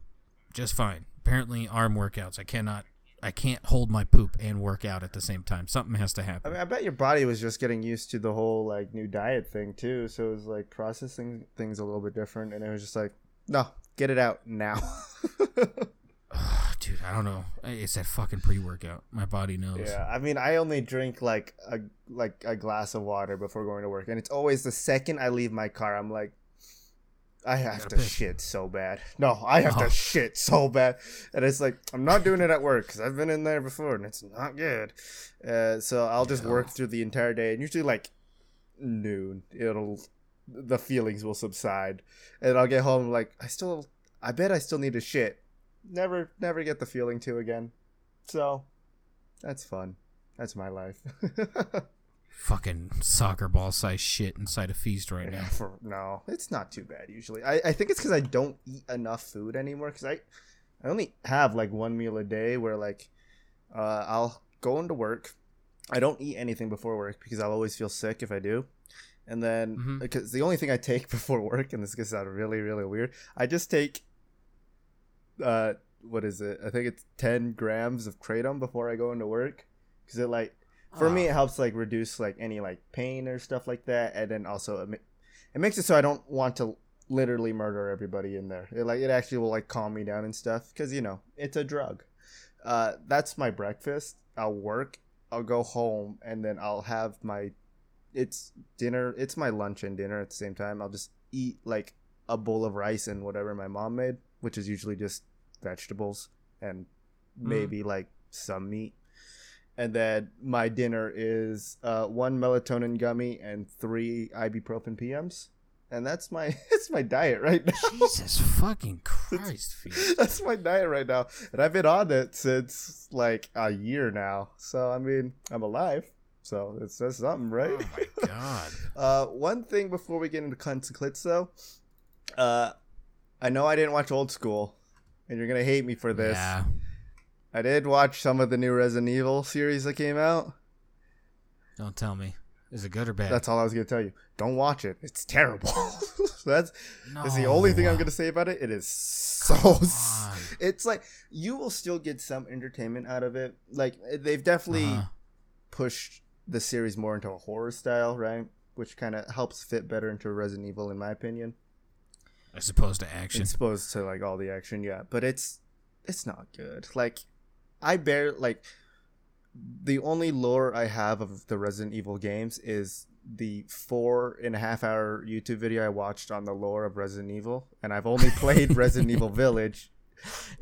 just fine. Apparently, arm workouts. I cannot. I can't hold my poop and work out at the same time. Something has to I happen. mean, I bet your body was just getting used to the whole like new diet thing too. So it was like processing things a little bit different, and it was just like, no, get it out now. Dude, I don't know. It's that fucking pre-workout. My body knows. yeah, I mean, I only drink like a like a glass of water before going to work, and it's always the second I leave my car, I'm like. I have to piss. shit so bad. No, I have Oh. to shit so bad, and it's like I'm not doing it at work because I've been in there before and it's not good. Uh, so I'll just work through the entire day, and usually like noon, it'll the feelings will subside, and I'll get home like I still, I bet I still need to shit. Never, never get the feeling to again. So that's fun. That's my life. Fucking soccer ball size shit inside a feast right now. for no, it's not too bad usually. I, I think it's because I don't eat enough food anymore. Because I, I only have like one meal a day where like, uh, I'll go into work. I don't eat anything before work because I'll always feel sick if I do. And then Mhm. because the only thing I take before work, and this gets out really really weird, I just take, uh, what is it? I think it's ten grams of kratom before I go into work because it like for me it Oh. helps like reduce like any like pain or stuff like that and then also it, ma- it makes it so i don't want to literally murder everybody in there. It like it actually will like calm me down and stuff because you know it's a drug. Uh, that's my breakfast. I'll work. I'll go home and then I'll have my. It's dinner. It's my lunch and dinner at the same time. I'll just eat like a bowl of rice and whatever my mom made, which is usually just vegetables and maybe like some meat. And then my dinner is uh, one melatonin gummy and three ibuprofen PMs, and that's my it's my diet right now. Jesus fucking Christ, Felix. that's my diet right now, and I've been on it since like a year now. So I mean, I'm alive. So it's that's something, right? Oh my god. Uh, one thing before we get into cunts and clits, though, uh, I know I didn't watch Old School, and you're gonna hate me for this. Yeah. I did watch some of the new Resident Evil series that came out. Don't tell me. Is it good or bad? That's all I was gonna tell you. Don't watch it. It's terrible. that's no. that's the only thing I'm gonna say about it. It is so. S- it's like you will still get some entertainment out of it. Like they've definitely Uh-huh. pushed the series more into a horror style, right? Which kind of helps fit better into Resident Evil, in my opinion. As opposed to action. As opposed to like all the action, yeah. But it's it's not good. Like I bear like the only lore I have of the Resident Evil games is the four and a half hour YouTube video I watched on the lore of Resident Evil, and I've only played Resident Evil Village.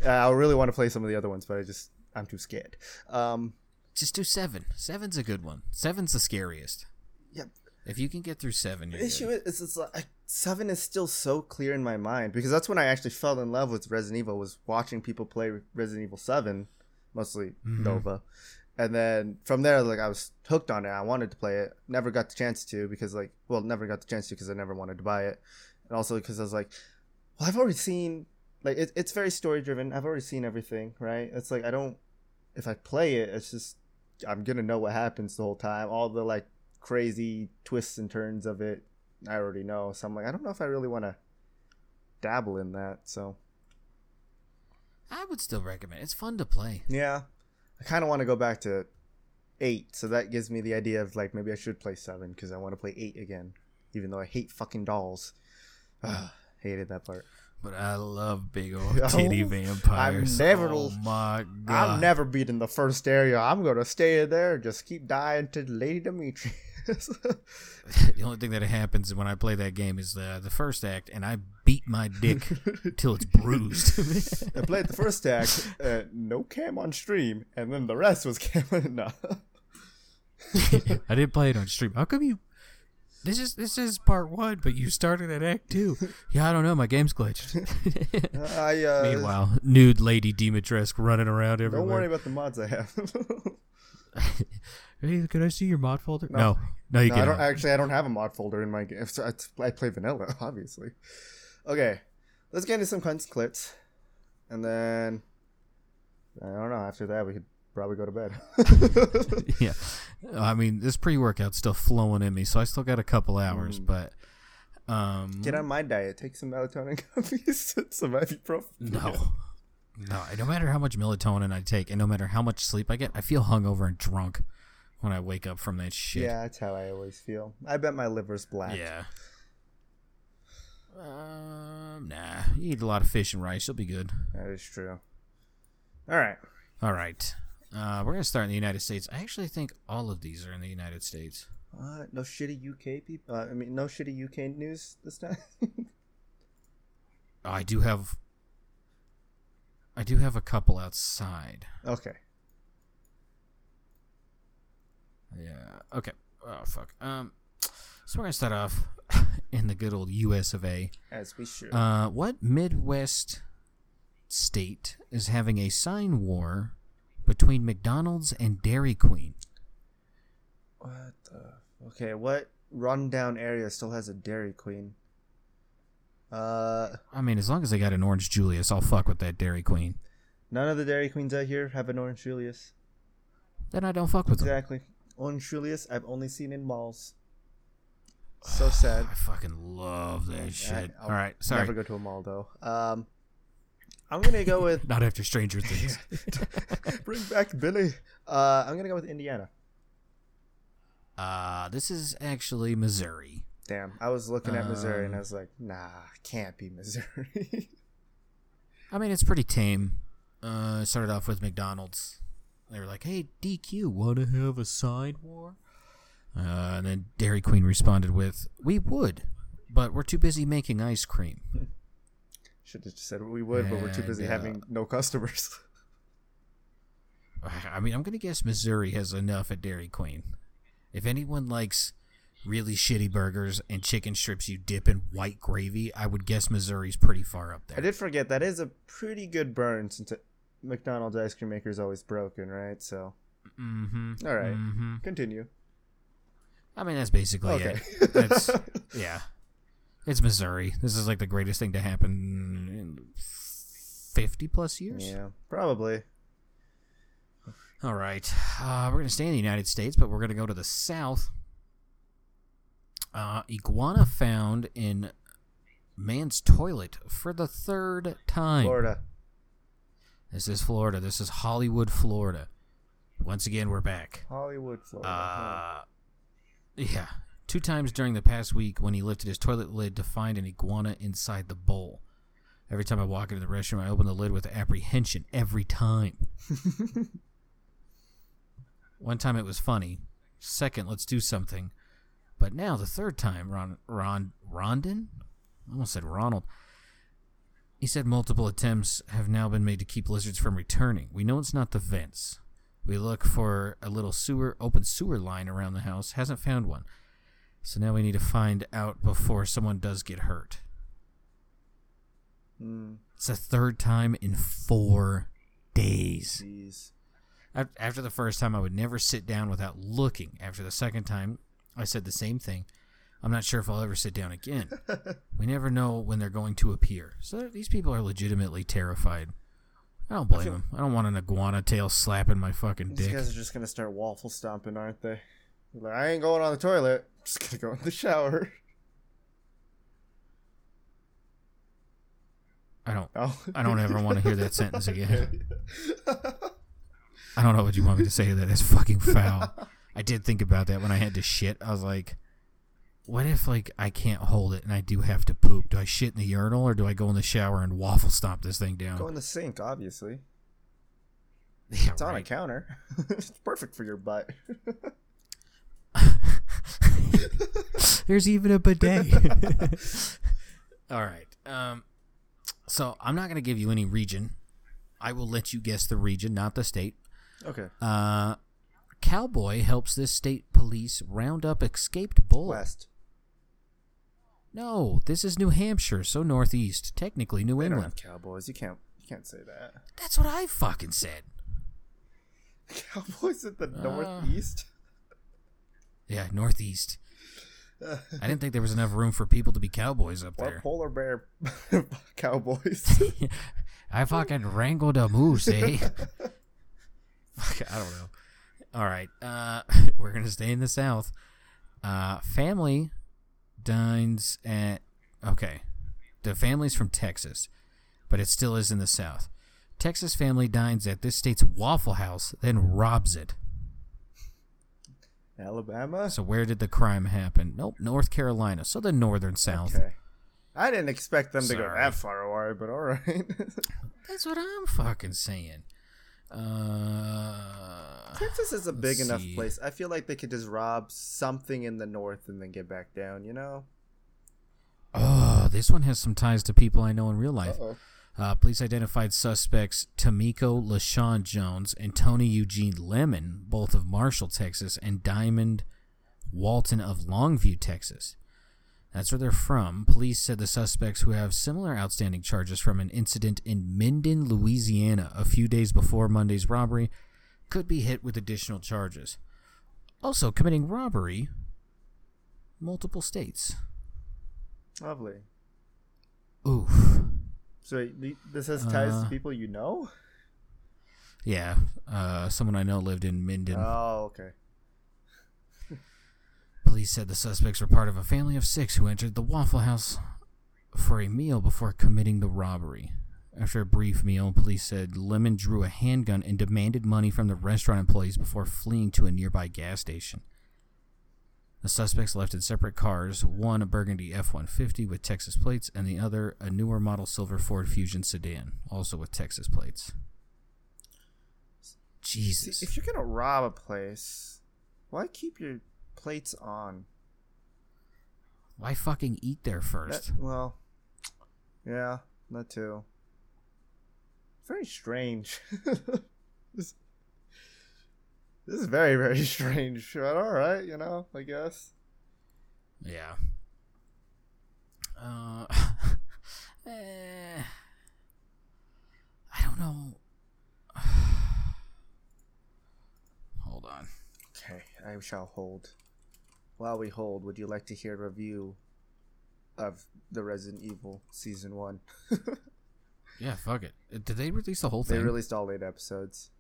Uh, I really want to play some of the other ones, but I just I'm too scared. Um, Just do seven. Seven's a good one. Seven's the scariest. Yeah. If you can get through seven, you're The issue good. is, is it's like seven is still so clear in my mind because that's when I actually fell in love with Resident Evil was watching people play Resident Evil Seven, mostly Mhm. Nova, and then from there like I was hooked on it. I wanted to play it, never got the chance to because like well never got the chance to because I never wanted to buy it, and also because I was like, well I've already seen like it, it's very story driven. I've already seen everything right. It's like I don't if I play it, it's just I'm gonna know what happens the whole time. All the like crazy twists and turns of it I already know. So I'm like, I don't know if I really want to dabble in that. So I would still recommend. It's fun to play. yeah, I kind of want to go back to eight. So that gives me the idea of like maybe I should play seven because I want to play eight again, even though I hate fucking dolls. Ugh, hated that part. But I love big old Oh, titty vampires. never- Oh my god! I'm never beating the first area. I'm gonna stay in there. Just keep dying to Lady Dimitrescu. the only thing that happens when I play that game is the the first act, and I beat my dick till it's bruised. I played the first act, uh, no cam on stream, and then the rest was cam. no. I didn't play it on stream. How come you? This is this is part one, but you started at act two. Yeah, I don't know. My game's glitched. I uh, Meanwhile, nude lady Dimitrescu running around everywhere. don't worry about the mods I have. Hey, can I see your mod folder? No. No, no, you No, can't. don't actually. I don't have a mod folder in my game. So I, I play vanilla, obviously. Okay, let's get into some cunts clits, and then I don't know. After that, we could probably go to bed. yeah, I mean, this pre-workout's still flowing in me, so I still got a couple hours. Mm. But um, get on my diet. Take some melatonin gummies, some ibuprofen. no, no. No matter how much melatonin I take, and no matter how much sleep I get, I feel hungover and drunk when I wake up from that shit. Yeah, that's how I always feel. I bet my liver's black. Yeah. Um, nah. You eat a lot of fish and rice. You'll be good. that is true. All right. All right. Uh, we're gonna start in the United States. I actually think all of these are in the United States. Uh, no shitty UK people. Uh, I mean, no shitty UK news this time. I do have. I do have a couple outside. okay. Yeah. Okay. Oh fuck. Um. So we're gonna start off in the good old U.S. of A. As we should. Uh, what Midwest state is having a sign war between McDonald's and Dairy Queen? what the? Okay, what rundown area still has a Dairy Queen? Uh, I mean, as long as they got an Orange Julius, I'll fuck with that Dairy Queen. none of the Dairy Queens out here have an Orange Julius. Then I don't fuck with them. Exactly. Orange Julius, I've only seen in malls. So sad. I fucking love that I- shit. I'll All right, sorry. Never go to a mall though. Um, I'm gonna go with Not after Stranger Things. bring back Billy. Uh, I'm gonna go with Indiana. uh, this is actually Missouri. Damn, I was looking at Missouri and I Um, was like, nah, can't be Missouri. I mean, it's pretty tame. Uh, started off with McDonald's. They were like, "Hey, DQ, want to have a side war?" Uh, and then Dairy Queen responded with, "We would, but we're too busy making ice cream." Should have just said we would, but we're too busy uh, having no customers. I mean, I'm gonna guess Missouri has enough at Dairy Queen. If anyone likes really shitty burgers and chicken strips you dip in white gravy, I would guess Missouri's pretty far up there. I did forget that is a pretty good burn since it, McDonald's ice cream maker is always broken, right? So Mm-hmm. All right. Mm-hmm. continue. I mean, that's basically Okay. it. That's yeah. It's Missouri. This is like the greatest thing to happen in fifty plus years. yeah, probably. All right. Uh, we're gonna stay in the United States, but we're gonna go to the South. Uh, iguana found in man's toilet for the third time. Florida. This is Florida. This is Hollywood, Florida. Once again, we're back. Hollywood, Florida. Uh, yeah. Two times during the past week when he lifted his toilet lid to find an iguana inside the bowl. Every time I walk into the restroom, I open the lid with apprehension. Every time. One time it was funny. Second, let's do something. But now the third time, Ron, Ron, Rondon? I almost said Ronald. He said multiple attempts have now been made to keep lizards from returning. We know it's not the vents. We look for a little sewer, open sewer line around the house. Hasn't found one. So now we need to find out before someone does get hurt. Hmm, It's the third time in four days. Jeez. After the first time, I would never sit down without looking. After the second time, I said the same thing. I'm not sure if I'll ever sit down again. we never know when they're going to appear. So these people are legitimately terrified. I don't blame feel- them. I don't want an iguana tail slapping my fucking These dick. These guys are just gonna start waffle stomping, aren't they? Like, I ain't going on the toilet. Just gonna go in the shower. I don't. Oh. I don't ever want to hear that sentence again. I don't know what you want me to say to that. That's fucking foul. I did think about that when I had to shit. I was like, what if like I can't hold it and I do have to poop? Do I shit in the urinal or do I go in the shower and waffle stomp this thing down? Go in the sink, obviously. yeah, It's on a counter. it's perfect for your butt. There's even a bidet. All right. Um, so I'm not going to give you any region. I will let you guess the region, not the state. okay. Uh, cowboy helps this state police round up escaped bull. West. No, this is New Hampshire, so northeast. Technically New They don't England. cowboys. You can't. You can't say that. That's what I fucking said. Cowboys at the Uh, northeast. Yeah, northeast. I didn't think there was enough room for people to be cowboys up Or there. polar bear cowboys. I fucking wrangled a moose, eh? I don't know. All right, uh, we're gonna stay in the south. Uh, family dines at okay. The family's from Texas, but it still is in the south. Texas family dines at this state's Waffle House, then robs it. Alabama. So where did the crime happen? Nope, North Carolina. So the northern south. Okay. I didn't expect them to go that far away, but all right. That's what I'm fucking saying. Uh, Texas is a big enough see. place. I feel like they could just rob something in the north and then get back down. You know. oh, this one has some ties to people I know in real life. Uh, police identified suspects Tamiko LaShawn Jones and Tony Eugene Lemon, both of Marshall, Texas, and Diamond Walton of Longview, Texas. That's where they're from. Police said the suspects, who have similar outstanding charges from an incident in Minden, Louisiana, a few days before Monday's robbery, could be hit with additional charges. Also, committing robbery, multiple states. Lovely. Oof. So this has ties Uh, to people you know. Yeah, uh, someone I know lived in Minden. Oh, okay. Police said the suspects were part of a family of six who entered the Waffle House for a meal before committing the robbery. After a brief meal, police said Lemon drew a handgun and demanded money from the restaurant employees before fleeing to a nearby gas station. The suspects left in separate cars, one a burgundy F 150 with Texas plates, and the other a newer model silver Ford Fusion sedan, also with Texas plates. Jesus. If you're gonna rob a place, why keep your plates on? Why fucking eat there That- first? well, yeah, that too. Very strange. this, this is very, very strange. But all right, you know, I guess. Yeah. Uh, eh, I don't know. Hold on. Okay, I shall hold. While we hold, would you like to hear a review of the Resident Evil Season 1? Yeah, fuck it. Uh, Did they release the whole thing? they released all eight episodes.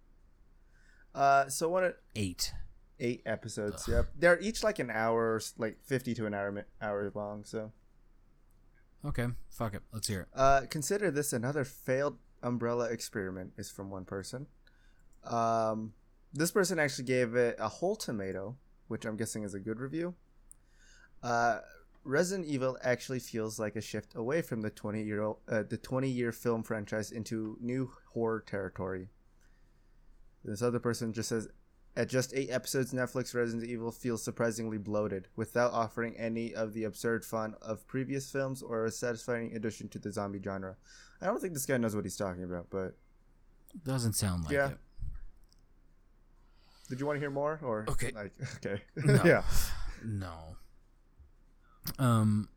Uh, so one Eight. eight episodes. Yep, they're each like an hour, like fifty to an hour hour long. So, Okay, fuck it. Let's hear it. uh, consider this another failed Umbrella experiment. Is from one person. Um, this person actually gave it a whole tomato, which I'm guessing is a good review. Uh, Resident Evil actually feels like a shift away from the 20 year old, uh, the 20 year film franchise into new horror territory. This other person just says, at just eight episodes, Netflix Resident Evil feels surprisingly bloated, without offering any of the absurd fun of previous films or a satisfying addition to the zombie genre. I don't think this guy knows what he's talking about, but Doesn't sound like Yeah. it. Did you want to hear more? Or Okay. like okay, No. yeah. No. Um,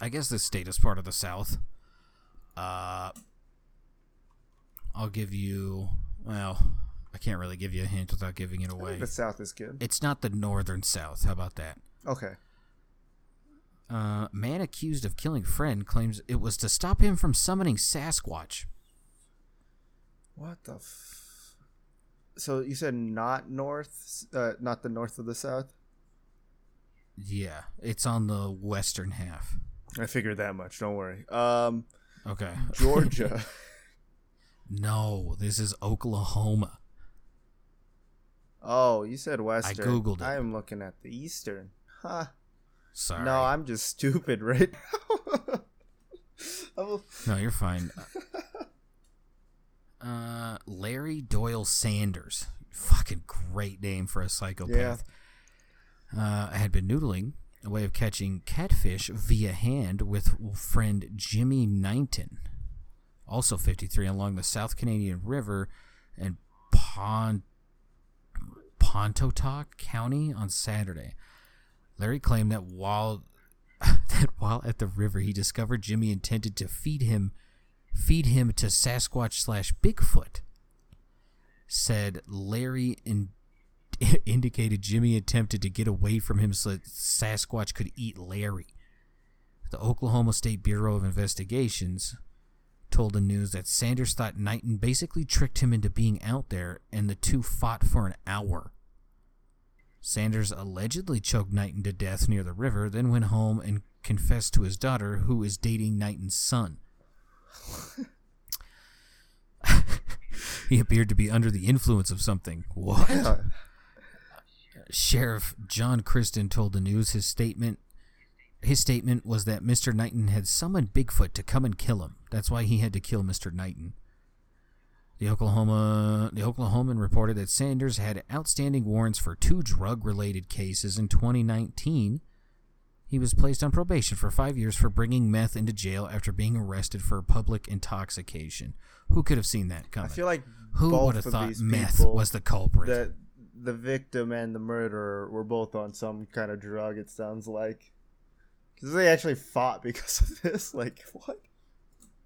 I guess the state is part of the South. Uh, I'll give you. Well, I can't really give you a hint without giving it away. the South is good. It's not the northern South. How about that? Okay. Uh, man accused of killing friend claims it was to stop him from summoning Sasquatch. What the? F- so you said not north, uh, not the north of the South. Yeah, it's on the western half. I figured that much. Don't worry. Um, Okay. Georgia. no, this is Oklahoma. oh, you said western. I Googled it. I am looking at the eastern. Huh. Sorry. No, I'm just stupid right now. No, you're fine. Uh, Larry Doyle Sanders. Fucking great name for a psychopath. Uh, had been noodling a way of catching catfish via hand with friend Jimmy Knighton, also 53, along the South Canadian River and Pon- Pontotoc County on Saturday. Larry claimed that while that while at the river, he discovered Jimmy intended to feed him feed him to Sasquatch slash Bigfoot. Said Larry in, indicated Jimmy attempted to get away from him so that Sasquatch could eat Larry. The Oklahoma State Bureau of Investigations told the news that Sanders thought Knighton basically tricked him into being out there, and the two fought for an hour. Sanders allegedly choked Knighton to death near the river, then went home and confessed to his daughter, who is dating Knighton's son. he appeared to be under the influence of something. What? Yeah. Sheriff John Christian told the news his statement his statement was that Mr. Knighton had summoned Bigfoot to come and kill him. That's why he had to kill Mr. Knighton. The Oklahoma the Oklahoman reported that Sanders had outstanding warrants for two drug-related cases in 2019. He was placed on probation for 5 years for bringing meth into jail after being arrested for public intoxication. Who could have seen that coming? I feel like Who would have thought meth was the culprit? that the victim and the murderer were both on some kind of drug. It sounds like because they actually fought because of this. Like what?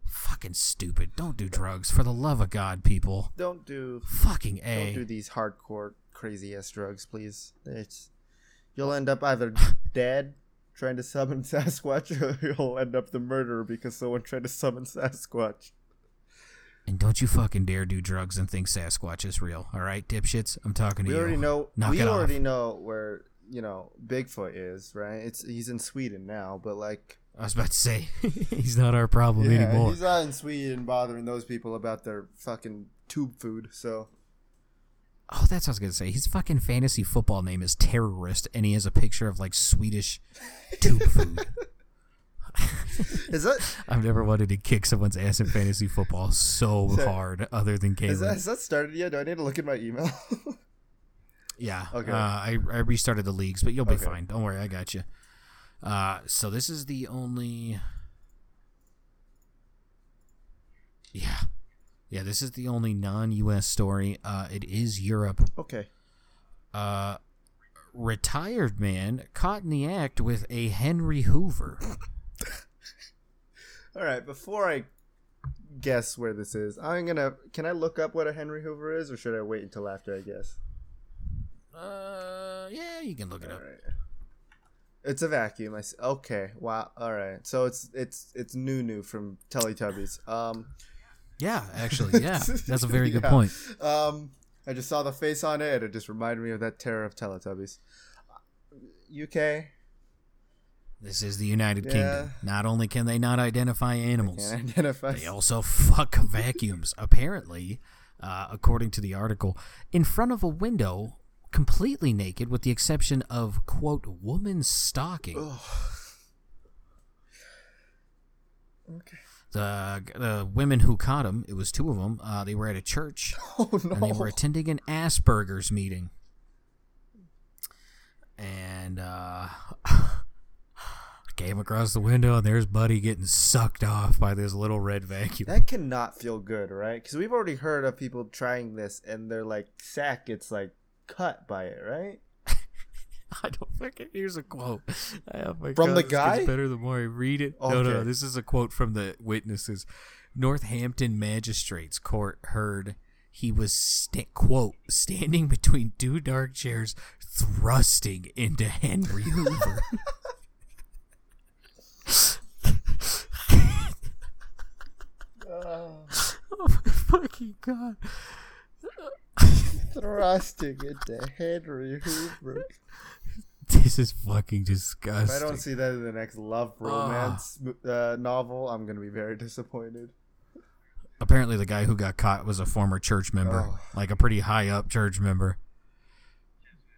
Fucking stupid. Don't do drugs. For the love of God, people. Don't do Fucking a. don't do these hardcore crazy ass drugs, please. It's you'll end up either dead trying to summon Sasquatch, or you'll end up the murderer because someone tried to summon Sasquatch. And don't you fucking dare do drugs and think Sasquatch is real. All right, dipshits? I'm talking to We you. already know. Knock we it off. already know where you know Bigfoot is, right? It's he's in Sweden now, but like I was about to say, he's not our problem anymore. he's not in Sweden bothering those people about their fucking tube food. So Oh, that's what I was gonna say. His fucking fantasy football name is terrorist, and he has a picture of like Swedish tube food. Is that I've never wanted to kick someone's ass in fantasy football so So- hard, other than is that has that started yet? Do I need to look at my email? Yeah. Okay. Uh, I I restarted the leagues, but you'll be Okay. fine. Don't worry, I got you. Uh, so this is the only. Yeah, yeah. This is the only non-U.S. story. Uh, it is Europe. okay. Uh, retired man caught in the act with a Henry Hoover. All right. Before I guess where this is, I'm gonna. Can I look up what a Henry Hoover is, or should I wait until after I guess? Uh, yeah, you can look it All up. right. It's a vacuum. I s- okay. Wow. All right. So it's it's it's Noo-Noo from Teletubbies. Um. Yeah, actually, yeah, that's a very good Yeah. point. Um. I just saw the face on it, and it just reminded me of that terror of Teletubbies. UK. This is the United Yeah. Kingdom. Not only can they not identify animals, Can't identify. They also fuck vacuums. Apparently, uh, according to the article, in front of a window, completely naked, with the exception of quote woman stalking. Ugh. Okay. The the women who caught him, it was two of them. Uh, they were at a church Oh no. and they were attending an Asperger's meeting. And uh, came across the window, and there's Buddy getting sucked off by this little red vacuum. That cannot feel good, right? Because we've already heard of people trying this, and their like sack gets like cut by it, right? I don't fucking. Here's a quote. Oh my From God, the guy? better the more I read it. No, no, Okay. this is a quote from the witnesses. Northampton magistrates court heard he was quote standing between two dark chairs, thrusting into Henry Hoover. oh my fucking god! Thrusting into Henry Hoover. This is fucking disgusting. If. I don't see that in the next love romance uh, novel, I'm gonna be very disappointed. Apparently, the guy who got caught was a former church member, Oh. like a pretty high up church member.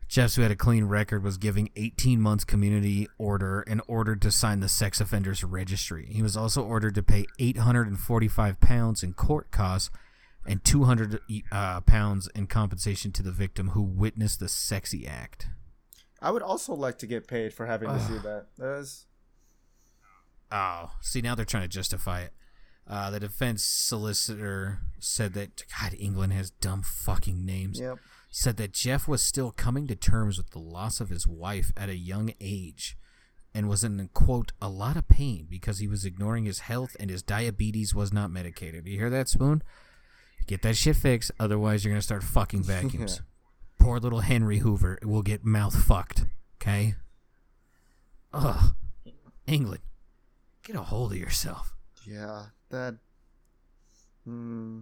Jeffs, who had a clean record, was giving 18 months community order and ordered to sign the sex offenders registry. He was also ordered to pay 845 pounds in court costs and 200 uh, pounds in compensation to the victim who witnessed the sexy act. I would also like to get paid for having to see that. That is Oh, see, now they're trying to justify it. Uh, the defense solicitor said that God, England has dumb fucking names. yep. said that Jeff was still coming to terms with the loss of his wife at a young age and was in quote a lot of pain because he was ignoring his health and his diabetes was not medicated. You hear that, Spoon? Get that shit fixed, otherwise you're gonna start fucking vacuums. Poor little Henry Hoover will get mouth fucked. Okay. Ugh. England, get a hold of yourself. Yeah, that. Hmm.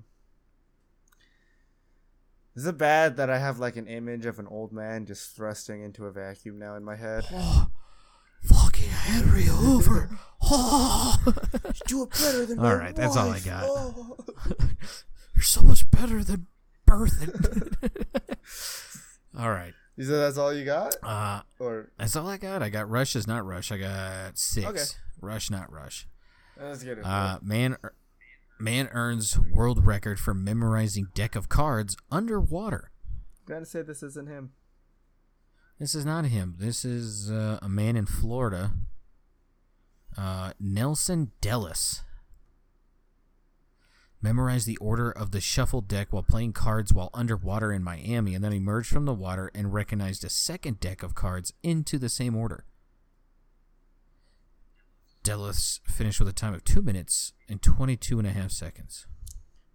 Is it bad that I have like an image of an old man just thrusting into a vacuum now in my head? Oh, fucking Henry Hoover. Oh. Do it better than All right, that's all I got. Oh. You're so much better than birthing. all right. You said that's all you got, Uh, or that's all I got. I got Rush is not Rush. I got six. Okay. Rush, not Rush. let's get it. Uh, man, man earns world record for memorizing deck of cards underwater. Gotta say this isn't him. This is not him. This is uh, a man in Florida. Uh, Nelson Dellis. Memorized the order of the shuffle deck while playing cards while underwater in Miami, and then emerged from the water and recognized a second deck of cards into the same order. Dellis finished with a time of 2 minutes and 22 and a half seconds.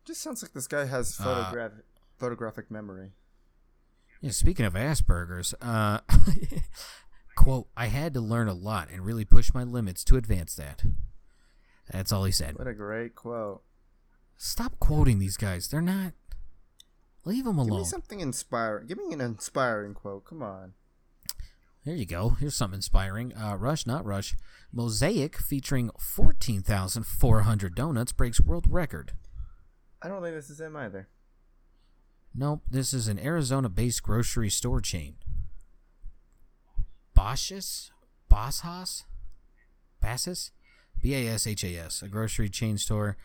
Just sounds like this guy has Uh, photographic memory. Yeah, speaking of Asperger's, uh, quote, I had to learn a lot and really push my limits to advance that. That's all he said. What a great quote. Stop quoting these guys. They're not. Leave them alone. Give me something inspiring. Give me an inspiring quote. Come on. There you go. Here's something inspiring. Uh, Rush, not Rush. Mosaic featuring 14,400 donuts breaks world record. I don't think this is him either. Nope, this is an Arizona-based grocery store chain. Bosch's? Bosshaus? Bassus? B-A-S-H-A-S, a grocery chain store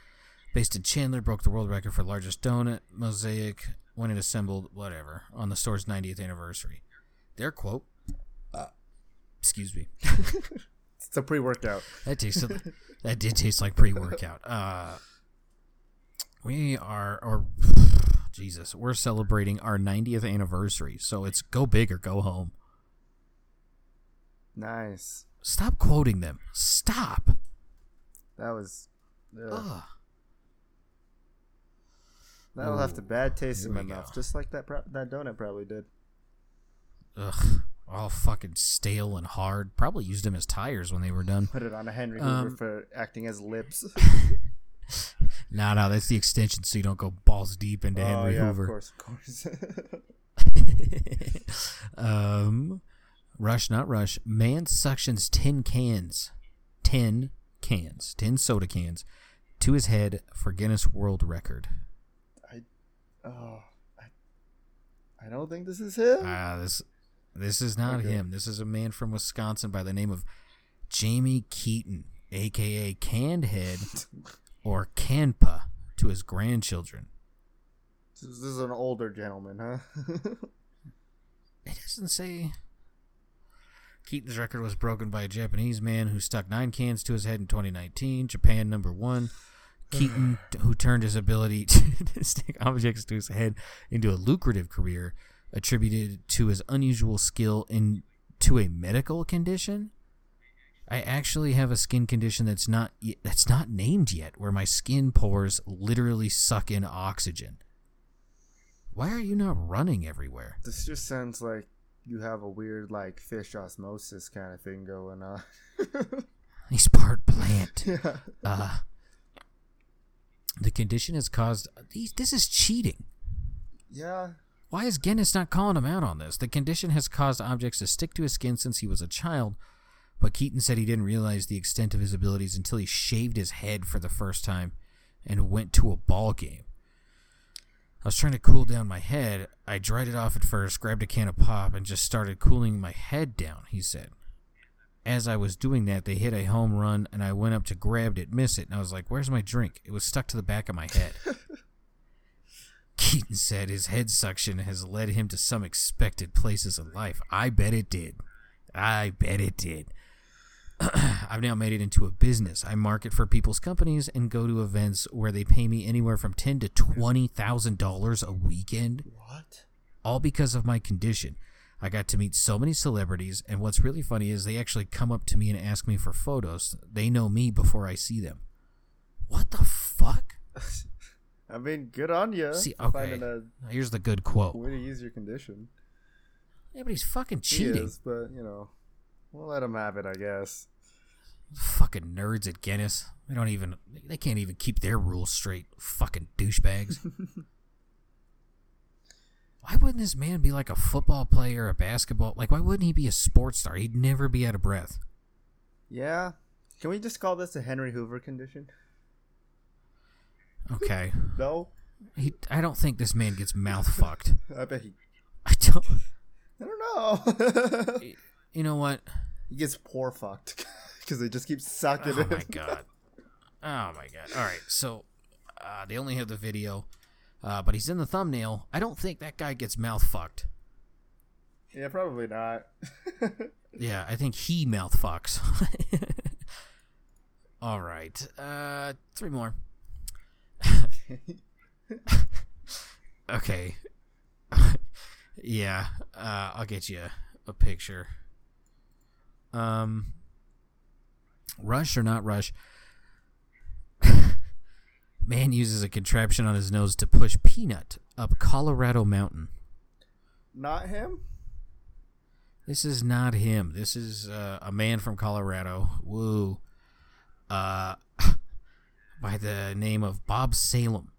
based in Chandler, broke the world record for largest donut mosaic when it assembled, whatever, on the store's 90th anniversary. Their quote, uh, excuse me, It's a pre-workout. that tasted, that did taste like pre-workout. Uh, we are, or Jesus, we're celebrating our 90th anniversary, so it's go big or go home. Nice. Stop quoting them. Stop. That was. ugh. Ugh. That'll have Ooh, the bad taste in my mouth, just like that pro- that donut probably did. Ugh. All fucking stale and hard. Probably used them as tires when they were done. Put it on a Henry Hoover Um, for acting as lips. No, no, that's the extension so you don't go balls deep into oh Henry yeah, Hoover. of course, of course. um, Rush, not Rush. Man suctions 10 cans. 10 cans. 10 soda cans to his head for Guinness World Record. Oh, I, I don't think this is him. Ah, this this is not Okay. him. This is a man from Wisconsin by the name of Jamie Keaton, aka Canned Head or Canpa to his grandchildren. this is an older gentleman, huh? It doesn't say. Keaton's record was broken by a Japanese man who stuck nine cans to his head in 2019. Japan number one. Keaton, who turned his ability to stick objects to his head into a lucrative career, attributed to his unusual skill in to a medical condition. I actually have a skin condition that's not that's not named yet, where my skin pores literally suck in oxygen. Why are you not running everywhere? this just sounds like you have a weird like fish osmosis kind of thing going on. He's part plant. yeah. Uh, the condition has caused. These, this is cheating. Yeah. Why is Guinness not calling him out on this? The condition has caused objects to stick to his skin since he was a child, but Keaton said he didn't realize the extent of his abilities until he shaved his head for the first time and went to a ball game. I was trying to cool down my head. I dried it off at first, grabbed a can of pop, and just started cooling my head down, he said. As I was doing that, they hit a home run, and I went up to grab it, miss it, and I was like, Where's my drink? It was stuck to the back of my head. Keaton said his head suction has led him to some expected places in life. I bet it did. I bet it did. I've now made it into a business. I market for people's companies and go to events where they pay me anywhere from ten to twenty thousand dollars a weekend, What? all because of my condition. I got to meet so many celebrities, and what's really funny is they actually come up to me and ask me for photos. They know me before I see them. What the fuck? I mean, good on you. See, okay. A Here's the good quote. way to use your condition. Yeah, but he's fucking He is, but you know, we'll let him have it, I guess. Fucking nerds at Guinness. They don't even. They can't even keep their rules straight. Fucking douchebags. why wouldn't this man be like a football player, a basketball? Like, why wouldn't he be a sports star? He'd never be out of breath. Yeah. Can we just call this a Henry Hoover condition? Okay. No. He. I don't think this man gets mouth fucked. I bet he. I don't. I don't know. You know what? he gets poor fucked because they just keep sucking Oh my god. Oh my god. All right. So uh, they only have the video, uh, but he's in the thumbnail. I don't think that guy gets mouth fucked. Yeah, probably not. Yeah, I think he mouth fucks. All right. Uh, three more. okay. yeah. Uh, I'll get you a picture. Um, rush or not rush? Man uses a contraption on his nose to push peanut up Colorado mountain. not him. This is not him. This is uh, a man from Colorado. Woo. Uh, by the name of Bob Salem.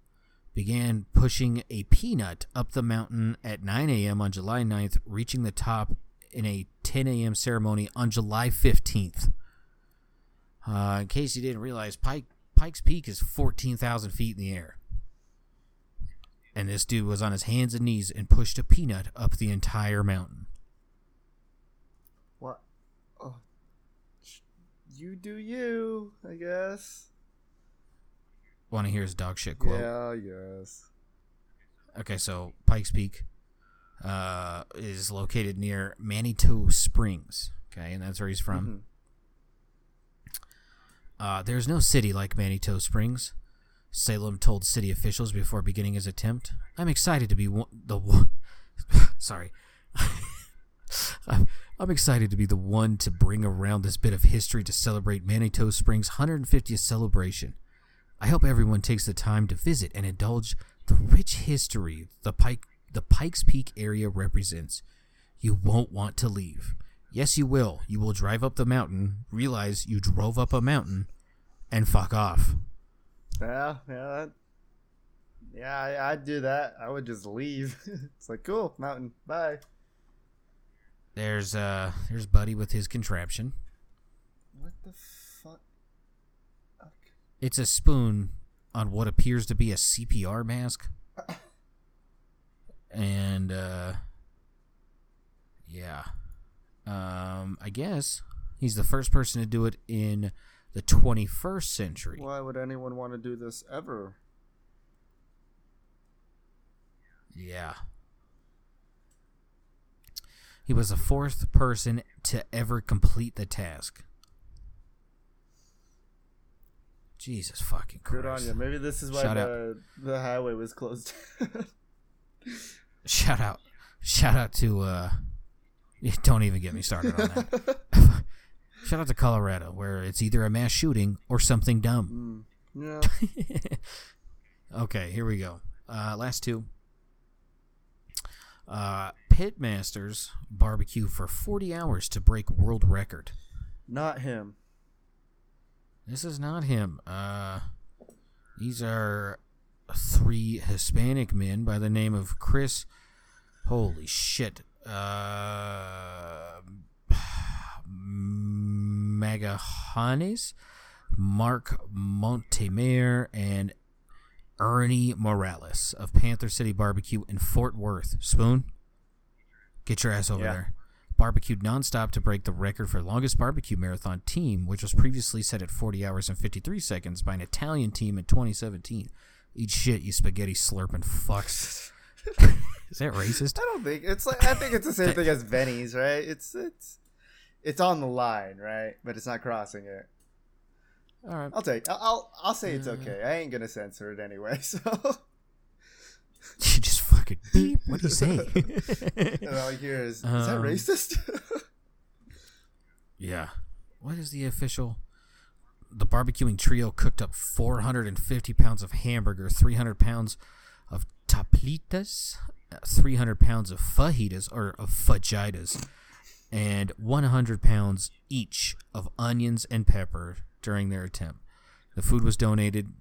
Began pushing a peanut up the mountain at 9 a.m. on July 9th, reaching the top in a 10 a.m. ceremony on July 15th. Uh, in case you didn't realize, Pike Pike's Peak is 14,000 feet in the air. and this dude was on his hands and knees and pushed a peanut up the entire mountain. What? Oh, you do you, I guess. Want to hear his dog shit quote? Yeah, yes. Okay, so Pikes Peak uh, is located near Manitou Springs. Okay, and that's where he's from. Mhm. Uh, there's no city like Manitou Springs. Salem told city officials before beginning his attempt. I'm excited to be one, the one. sorry. I'm, I'm excited to be the one to bring around this bit of history to celebrate Manitou Springs' 150th celebration. I hope everyone takes the time to visit and indulge the rich history the Pike the Pikes Peak area represents. You won't want to leave. Yes, you will. You will drive up the mountain, realize you drove up a mountain, and fuck off. Yeah, yeah, that, yeah. I, I'd do that. I would just leave. it's like cool mountain. Bye. There's uh there's Buddy with his contraption. What the fuck? Okay. It's a spoon on what appears to be a CPR mask. And uh yeah. Um I guess he's the first person to do it in the 21st century. Why would anyone want to do this ever? Yeah. He was the fourth person to ever complete the task. Jesus fucking Christ. Good on you. Maybe this is why Shout the the highway was closed. Shout out. Shout out to uh don't even get me started on that. Shout out to Colorado where it's either a mass shooting or something dumb. mm, yeah. okay, here we go. Uh, last two. Uh, Pitmasters barbecue for 40 hours to break world record. Not him. This is not him. Uh, these are three Hispanic men by the name of Chris. Holy shit. Uh, Magallanes, Mark Montemare, and Ernie Morales of Panther City Barbecue in Fort Worth. Spoon, get your ass over Yeah. there. Barbecued nonstop to break the record for longest barbecue marathon team, which was previously set at 40 hours and 53 seconds by an Italian team in 2017. Eat shit, you spaghetti slurping fucks. Is that racist? I don't think it's like I think it's the same thing as Benny's, right? It's it's it's on the line, right? But it's not crossing it. All right. I'll take. I'll I'll, I'll say it's okay. I ain't gonna censor it anyway. So You just fucking beep. What do you say? and all I hear is, is that Um, racist? yeah. What is the official? The barbecuing trio cooked up 450 pounds of hamburger, 300 pounds of taplitas, 300 pounds of fajitas or of fajitas, and 100 pounds each of onions and pepper during their attempt. The food was donated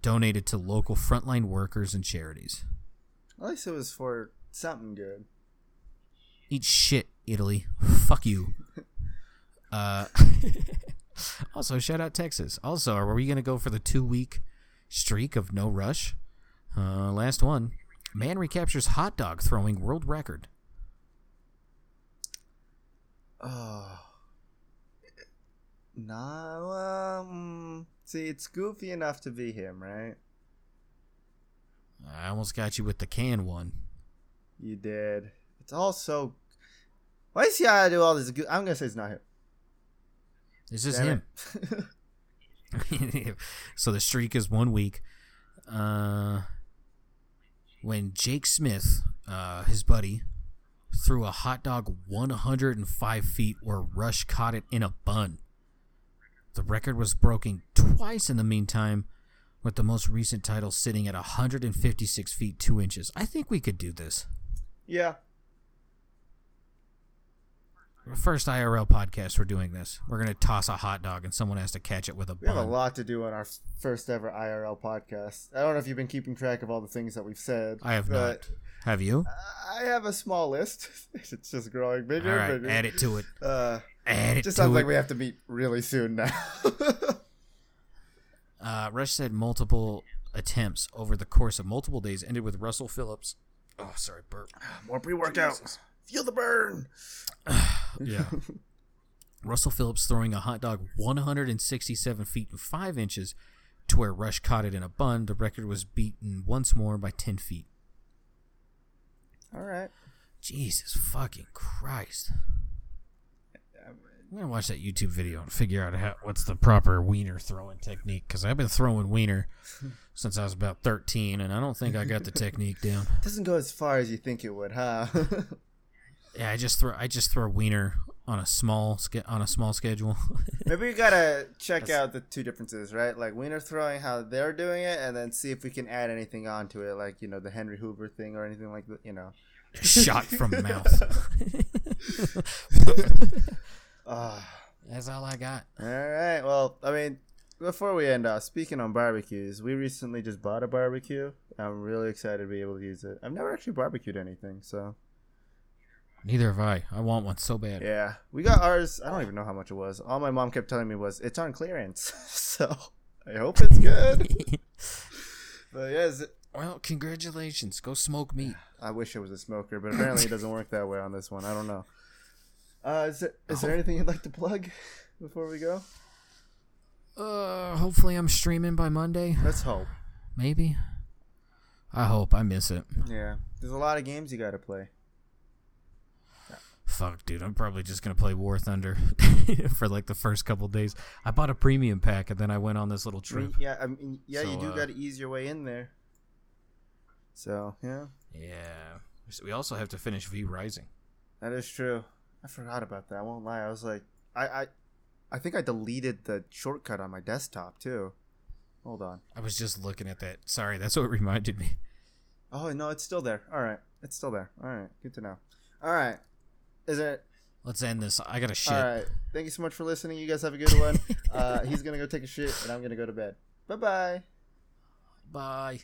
donated to local frontline workers and charities. At least it was for something good. Eat shit, Italy. Fuck you. Uh, also, shout out Texas. Also, are we going to go for the two week streak of no rush? Uh, last one. Man recaptures hot dog throwing world record. Oh. Nah, um, see, it's goofy enough to be him, right? I almost got you with the can one. You did. It's all so. Why does he gotta do all this? Go- I'm gonna say it's not him. This is Damn him. so the streak is one week. Uh, when Jake Smith, uh, his buddy, threw a hot dog 105 feet where Rush caught it in a bun. The record was broken twice in the meantime, with the most recent title sitting at 156 feet 2 inches. I think we could do this. yeah. First IRL podcast, we're doing this. We're going to toss a hot dog and someone has to catch it with a We have a lot to do on our first ever IRL podcast. I don't know if you've been keeping track of all the things that we've said. I have not. Have you? I have a small list. it's just growing bigger All and bigger. add it to it. Uh, Add it just sounds it. like we have to meet really soon now. Uh, Rush said multiple attempts over the course of multiple days ended with Russell Phillips. Oh, sorry, burp. More pre-workout. Feel the burn. Yeah. Russell Phillips throwing a hot dog 167 feet and 5 inches to where Rush caught it in a bun. The record was beaten once more by 10 feet. All right. Jesus fucking Christ. I'm gonna watch that YouTube video and figure out how, what's the proper wiener throwing technique because I've been throwing wiener since I was about 13, and I don't think I got the technique down. Doesn't go as far as you think it would, huh? Yeah, I just throw I just throw wiener on a small ske- on a small schedule. Maybe we gotta check out the two differences, right? Like wiener throwing, how they're doing it, and then see if we can add anything onto it, like you know the Henry Hoover thing or anything like that. You know. Shot from mouth. Ah. That's all I got. All right. Well, I mean, before we end off, speaking on barbecues, we recently just bought a barbecue. I'm really excited to be able to use it. I've never actually barbecued anything, so Neither have I. I want one so bad. yeah, we got ours. I don't even know how much it was. All my mom kept telling me was it's on clearance, so I hope it's good. but yeah, it, Well, congratulations. Go smoke meat. I wish it was a smoker, but apparently it doesn't work that way on this one. I don't know. Uh, is there is there anything you'd like to plug before we go? Uh, hopefully I'm streaming by Monday. Let's hope. Maybe. I hope. I miss it. Yeah, there's a lot of games you got to play. Fuck, dude. I'm probably just gonna play War Thunder for like the first couple days. I bought a premium pack and then I went on this little trip. yeah, I mean, yeah, you do uh, got to ease your way in there. So yeah, Yeah. So we also have to finish V Rising. that is true. I forgot about that. I won't lie. I was like, I, I, I think I deleted the shortcut on my desktop too. Hold on. I was just looking at that. Sorry, that's what reminded me. Oh no, it's still there. All right, it's still there. All right, good to know. All right, is it? Let's end this. I got a shit. All right. Thank you so much for listening. You guys have a good one. uh, he's gonna go take a shit, and I'm gonna go to bed. Bye bye. Bye.